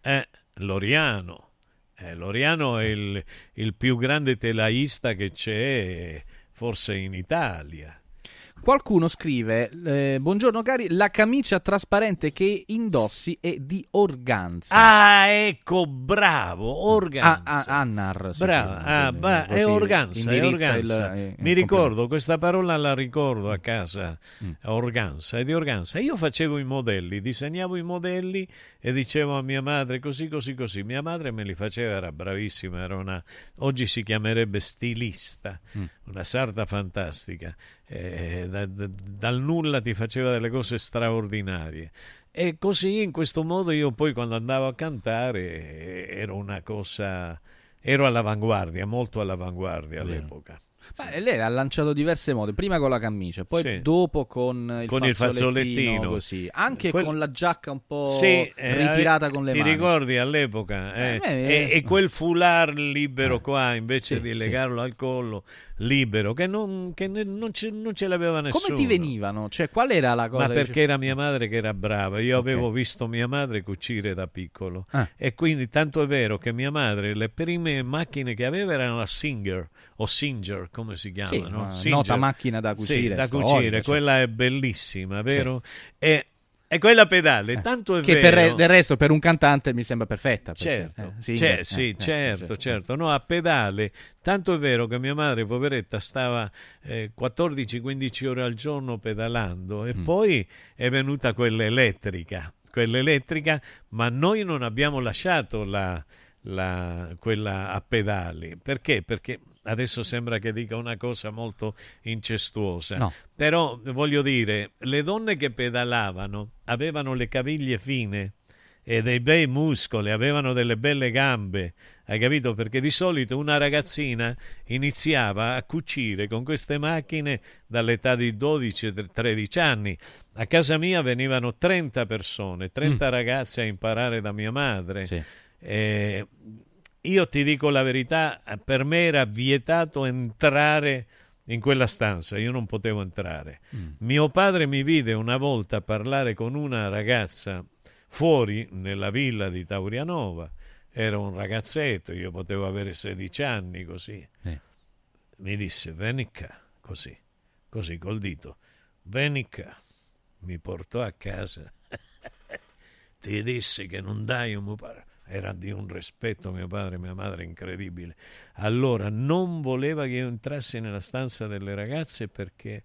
eh, Loriano. Eh, Loriano è il, il più grande telaista che c'è forse in Italia. Qualcuno scrive: eh, Buongiorno cari, la camicia trasparente che indossi è di organza. Ah, ecco, bravo, organza. Ah, ah, Annar. Bravo, ah, ba- è organza, è organza. il- eh, Mi ricordo, questa parola la ricordo a casa, Mm. organza, è di organza. Io facevo i modelli, disegnavo i modelli e dicevo a mia madre così, così, così. Mia madre me li faceva, era bravissima, era una, oggi si chiamerebbe stilista, Mm. una sarda fantastica. Eh, da- da- dal nulla ti faceva delle cose straordinarie. E così, in questo modo, io poi quando andavo a cantare eh, ero una cosa... Ero all'avanguardia, molto all'avanguardia all'epoca. Ma lei ha lanciato diverse mode, prima con la camicia, poi Sì. dopo con il Con fazzolettino, così. Anche Quel- con la giacca un po' Sì, eh, ritirata eh, con le ti mani. ricordi all'epoca? eh? Eh, eh, e, e quel foulard libero qua, invece Sì, di legarlo al collo, libero che non, che ne- non ce, non ce l'aveva nessuno. Come ti venivano? Cioè, qual era la cosa? Ma perché era mia madre che era brava, io avevo visto mia madre cucire da piccolo Ah. e quindi tanto è vero che mia madre le prime macchine che aveva erano la Singer o Singer come si chiama, Sì, no? Singer. nota macchina da Sì, cucire, da storica, cucire, sì. quella è bellissima, vero? E, e quella a pedale, tanto è Eh, Che vero per, del resto per un cantante mi sembra perfetta. perché, Certo, eh, c'è- singer, sì, eh, eh, certo, certo. No, a pedale. Tanto è vero che mia madre, poveretta, stava eh, 14-15 ore al giorno pedalando Mm. e poi è venuta quella elettrica, quella elettrica, ma noi non abbiamo lasciato la, la- quella a pedali. Perché? Perché adesso sembra che dica una cosa molto incestuosa. No. Però voglio dire, le donne che pedalavano avevano le caviglie fine e dei bei muscoli, avevano delle belle gambe, hai capito? Perché di solito una ragazzina iniziava a cucire con queste macchine dall'età di 12-13 anni. A casa mia venivano 30 persone, 30 ragazze a imparare da mia madre. Eh, io ti dico la verità, per me era vietato entrare in quella stanza, io non potevo entrare. Mio padre mi vide una volta parlare con una ragazza fuori nella villa di Taurianova, era un ragazzetto, io potevo avere 16 anni così. Mi disse, vieni qua, così, così col dito, vieni qua. Mi portò a casa, (laughs) ti disse che non dai un mio padre. Era di un rispetto mio padre e mia madre incredibile. Allora non voleva che io entrassi nella stanza delle ragazze perché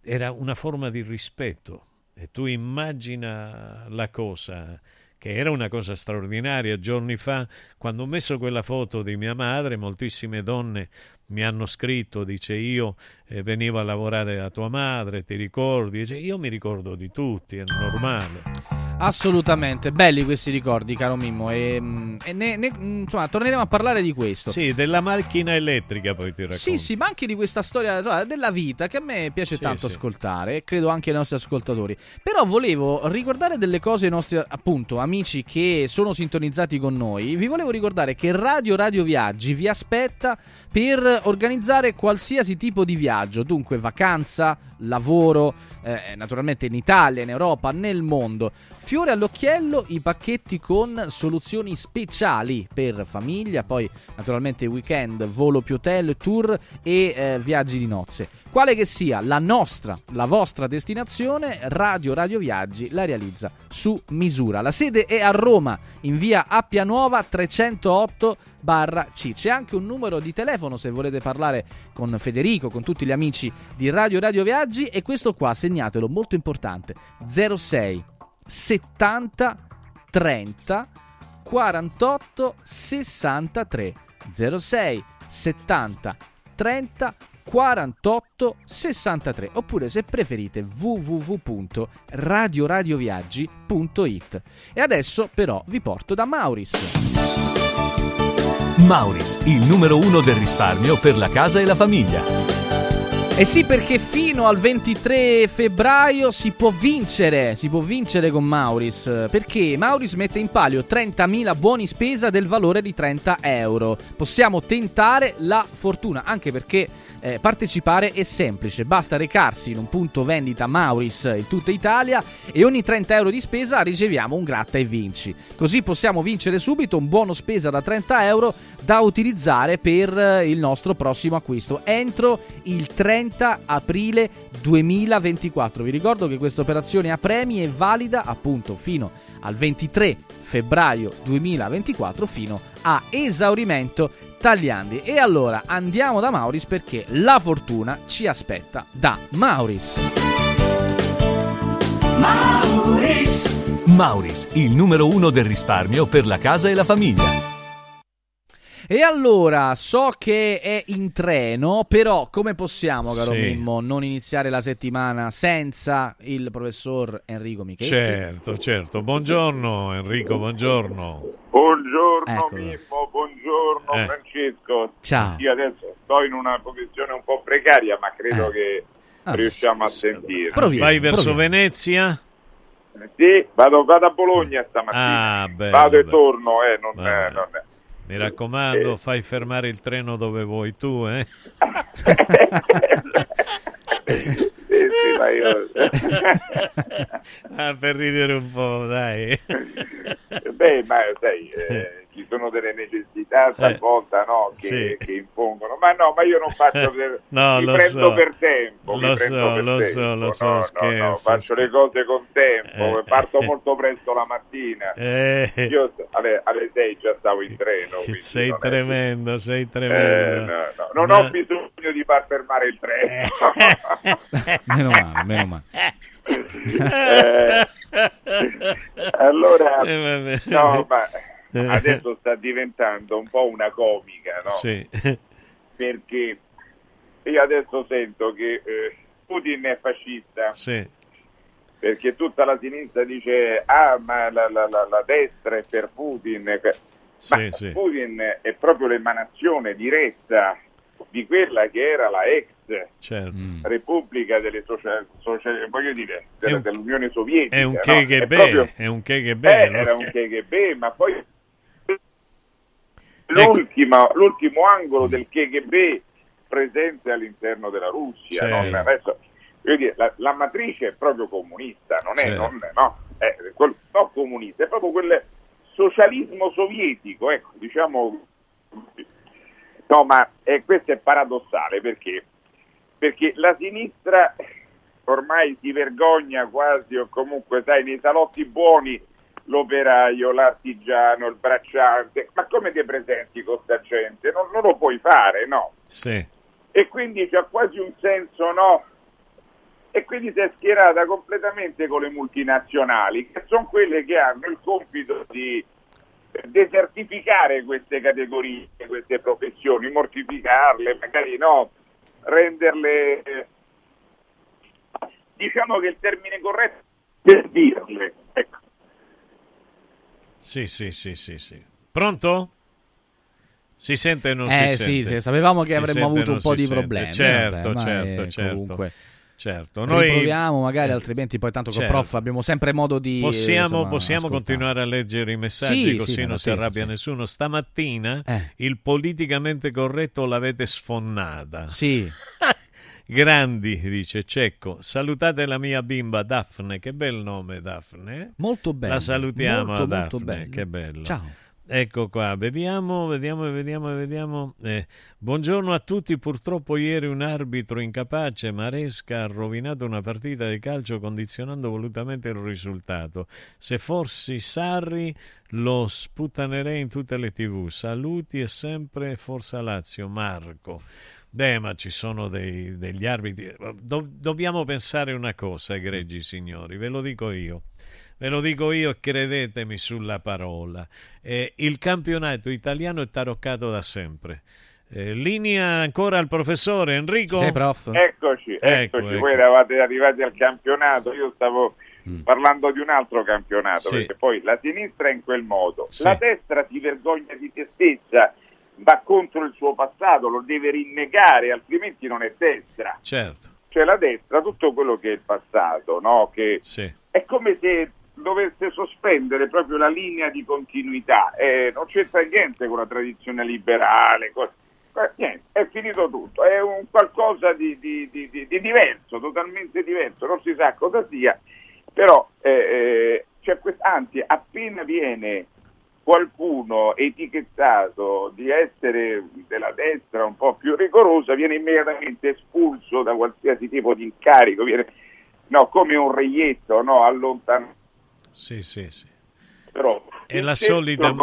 era una forma di rispetto. E tu immagina la cosa, che era una cosa straordinaria. Giorni fa, quando ho messo quella foto di mia madre, moltissime donne mi hanno scritto, dice io eh, venivo a lavorare da tua madre, ti ricordi? Dice, io mi ricordo di tutti, è normale. Assolutamente, belli questi ricordi, caro Mimmo. E, mm, e ne- ne- mm, insomma, torneremo a parlare di questo. Sì, della macchina elettrica poi ti racconto. Sì, sì, ma anche di questa storia insomma, della vita che a me piace Sì, tanto sì. ascoltare, e credo anche ai nostri ascoltatori. Però volevo ricordare delle cose ai nostri appunto amici che sono sintonizzati con noi. Vi volevo ricordare che Radio Radio Viaggi vi aspetta per organizzare qualsiasi tipo di viaggio, dunque vacanza, lavoro, eh, naturalmente in Italia, in Europa, nel mondo. Fiore all'occhiello i pacchetti con soluzioni speciali per famiglia, poi naturalmente weekend, volo più hotel, tour e eh, viaggi di nozze. Quale che sia la nostra, la vostra destinazione, Radio Radio Viaggi la realizza su misura. La sede è a Roma, in via Appia Nuova 308 barra C. C'è anche un numero di telefono se volete parlare con Federico, con tutti gli amici di Radio Radio Viaggi e questo qua segnatelo, molto importante, 06 70 30 48 63 06 70 30 48 63 oppure se preferite www.radioradioviaggi.it e adesso però vi porto da Mauris. Mauris, il numero uno del risparmio per la casa e la famiglia. Eh sì, perché fino al 23 febbraio si può vincere, si può vincere con Mauris, perché Mauris mette in palio 30.000 buoni spesa del valore di 30 euro. Possiamo tentare la fortuna, anche perché eh, partecipare è semplice, basta recarsi in un punto vendita Mauris in tutta Italia e ogni 30 euro di spesa riceviamo un gratta e vinci. Così possiamo vincere subito un buono spesa da 30 euro da utilizzare per eh, il nostro prossimo acquisto entro il 30 aprile 2024. Vi ricordo che questa operazione a premi è valida appunto fino al 23 febbraio 2024 fino a esaurimento tagliandi. E allora andiamo da Mauris perché la fortuna ci aspetta da Mauris. Mauris. Mauris, il numero uno del risparmio per la casa e la famiglia. E allora, so che è in treno, però come possiamo, caro Sì. Mimmo, non iniziare la settimana senza il professor Enrico Michetti? Certo, certo. Buongiorno Enrico, buongiorno. Buongiorno Eccolo. Mimmo, buongiorno Eh. Francesco. Ciao. Io adesso sto in una posizione un po' precaria, ma credo che Ah, riusciamo a sentire. Vai verso Venezia? Sì, vado, vado a Bologna stamattina. Ah, bello, vado e bello. torno, eh, non, eh, non- Mi raccomando, fai fermare il treno dove vuoi tu, eh? (laughs) sì, ma io... ah, per ridere un po', dai. Beh, ma sai, eh, (laughs) ci sono delle necessità talvolta no, che, sì. che impongono. Ma no, ma io non faccio (laughs) per... No, mi lo prendo so. per tempo. mi Lo prendo so, per lo tempo. so, lo so, No, no, no, scherzo, faccio le cose con tempo, Eh, parto eh. (laughs) molto presto la mattina. Eh. Io alle, alle 6 già stavo in treno. Sei non è- tremendo, sei Eh, tremendo. no, no, non Ma- ho bisogno di far fermare il treno. (laughs) meno male, meno male. Eh, allora, Eh, no, ma adesso sta diventando un po' una comica, no? Sì. (laughs) Perché io adesso sento che eh, Putin è fascista, Sì. perché tutta la sinistra dice ah ma la, la- la- la destra è per Putin, ma Sì, sì. Putin è proprio l'emanazione diretta di quella che era la ex Certo. Repubblica delle social, social- voglio dire, È della- un- dell'Unione Sovietica. È un no? KGB, proprio- è un KGB. eh, no? era un KGB, ma poi l'ultimo, l'ultimo angolo del KGB presente all'interno della Russia. Sì. no? Adesso, dire, la, la matrice è proprio comunista, non è, Certo. non, no, è quel- no, comunista, è proprio quel socialismo sovietico, ecco, diciamo. No, ma eh, questo è paradossale perché perché la sinistra ormai si vergogna quasi o comunque sai nei salotti buoni l'operaio, l'artigiano, il bracciante, ma come ti presenti con sta gente? Non, non lo puoi fare, no? Sì. E quindi c'ha quasi un senso, no? E quindi si è schierata completamente con le multinazionali, che sono quelle che hanno il compito di desertificare queste categorie, queste professioni, mortificarle, magari no, renderle, diciamo che il termine corretto è per dirle. Ecco. Sì, sì, sì, sì, sì. Pronto? Si sente o non Eh, si sì, sente? sì, sapevamo che Si avremmo avuto un po' di sente? problemi, Certo, vabbè, certo, certo. comunque- certo. Noi Riproviamo magari, altrimenti poi tanto con Certo. prof abbiamo sempre modo di Possiamo, insomma, possiamo continuare a leggere i messaggi Sì, così sì, non non si attesa, arrabbia sì. nessuno. Stamattina Eh. il politicamente corretto l'avete sfonnata. Sì. (laughs) Grandi, dice Cecco. Salutate la mia bimba Daphne. Che bel nome, Daphne. Molto bello. La salutiamo molto, a molto Daphne. bello. Che bello. Ciao. Ecco qua, vediamo, vediamo, vediamo, vediamo. Eh, buongiorno a tutti. Purtroppo ieri un arbitro incapace, Maresca, ha rovinato una partita di calcio condizionando volutamente il risultato. Se fossi Sarri lo sputtanerei in tutte le tv. Saluti e sempre Forza Lazio, Marco. Beh, ma ci sono dei- degli arbitri. Do- dobbiamo pensare una cosa, egregi signori, ve lo dico io. Ve lo dico io e credetemi sulla parola. Eh, il campionato italiano è taroccato da sempre. Eh, linea ancora al professore Enrico. Sì, prof. Eccoci, Ecco, eccoci. ecco. voi eravate arrivati al campionato, io stavo parlando di un altro campionato, Sì. perché poi la sinistra è in quel modo, Sì. la destra si vergogna di se stessa, va contro il suo passato, lo deve rinnegare, altrimenti non è destra. Certo. Cioè la destra, tutto quello che è il passato, no? che Sì. è come se dovesse sospendere proprio la linea di continuità, Eh, non c'entra niente con la tradizione liberale, co- eh, niente, è finito tutto, è un qualcosa di, di- di- di- di diverso, totalmente diverso, non si sa cosa sia, però eh, eh, quest- anzi appena viene qualcuno etichettato di essere della destra un po' più rigorosa viene immediatamente espulso da qualsiasi tipo di incarico, viene no, come un reietto, no, allontanato. Sì, sì, sì. Però, È la, solita,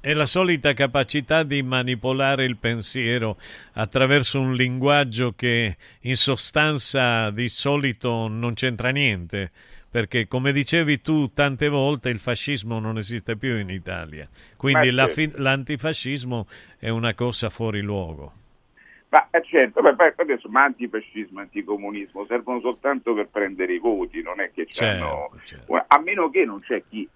è la solita capacità di manipolare il pensiero attraverso un linguaggio che in sostanza di solito non c'entra niente. Perché, come dicevi tu tante volte, il fascismo non esiste più in Italia. Quindi la certo. fi- l'antifascismo è una cosa fuori luogo. Ma eh, certo, beh, adesso ma antifascismo, anticomunismo servono soltanto per prendere i voti, non è che c'hanno... Certo, A meno che non c'è chi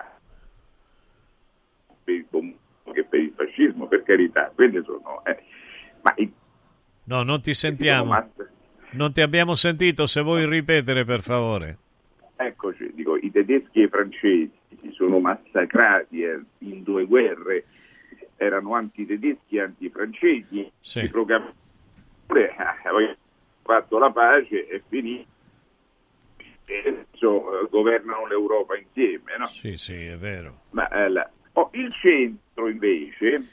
per il comunismo che per il fascismo, per carità, quelle sono... eh, Ma i- No, non ti sentiamo. Non ti abbiamo sentito. Se vuoi ripetere, per favore. Eccoci, dico, i tedeschi e i francesi si sono massacrati eh, in due guerre, erano antitedeschi e antifrancesi, Sì. i proclamatori eh, poi fatto la pace e finito adesso eh, governano l'Europa insieme. No? Sì, sì, è vero. Ma, eh, la- oh, il centro invece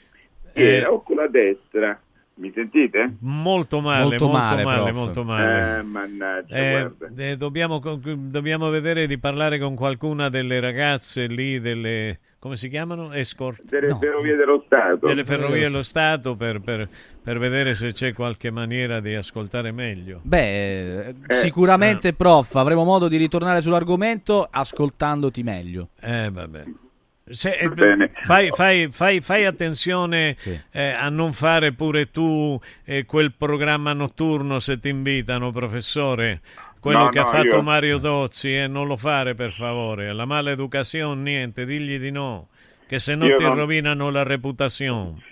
Eh. era o con la destra, mi sentite? Molto male, Molto molto, male, male, molto male. Eh, mannaggia, Eh, eh, dobbiamo, dobbiamo vedere di parlare con qualcuna delle ragazze lì, delle come si chiamano? Escort? Delle ferrovie dello Stato. Delle ferrovie dello Stato per, per- per vedere se c'è qualche maniera di ascoltare meglio. Beh, Eh, sicuramente, prof, avremo modo di ritornare sull'argomento ascoltandoti meglio. Eh, vabbè. Se- eh, bene. fai, fai- fai- fai attenzione eh, a non fare pure tu eh, quel programma notturno se ti invitano, professore. Quello No, che ha no, fatto io- Mario Dozzi, e non lo fare per favore. La maleducazione, niente, digli di no, che se no Io ti non- rovinano la reputazione.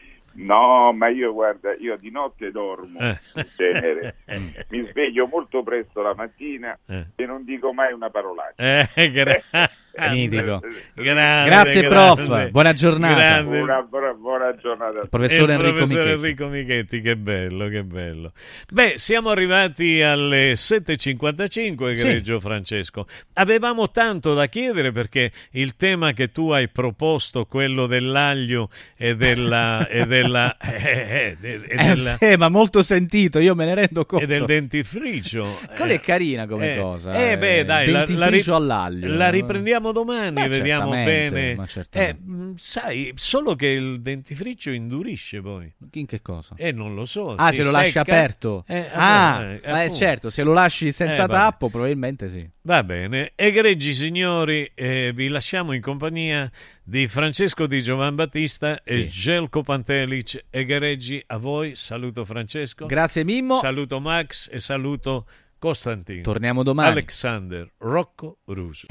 No, ma io guarda, io di notte dormo, Eh. in genere. (laughs) mi sveglio molto presto la mattina Eh. e non dico mai una parolaccia. Eh, gra- (laughs) Mitico. grande, Grazie, grande. prof. Buona giornata. Una buona, buona giornata. tutti. Professore Il Enrico professore Michetti. Enrico Michetti, che bello, che bello. Beh, siamo arrivati alle 7.55, egregio Francesco. Avevamo tanto da chiedere perché il tema che tu hai proposto, quello dell'aglio e della... (laughs) e della, eh, eh, e È un tema molto sentito, io me ne rendo conto. e del dentifricio. Quella è carina come Eh, cosa. Eh, beh, dai, la, la, ri- dentifricio all'aglio. la riprendiamo domani, Ma vediamo bene. ma. Eh, mh, sai, solo che il dentifricio indurisce poi. In che cosa? Eh, non lo so. Ah, se lo lasci secca. aperto. Eh, ah, eh, certo, se lo lasci senza Eh, tappo, probabilmente sì. Va bene, egregi signori, eh, vi lasciamo in compagnia di Francesco Di Giovan Battista e Gelko Pantelic. Egregi a voi, saluto Francesco. Grazie Mimmo. Saluto Max e saluto Costantino. Torniamo domani. Alexander Rocco Russo.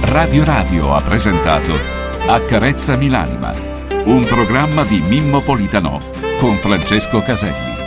Radio Radio ha presentato Accarezzami l'anima, un programma di Mimmo Politano con Francesco Caselli.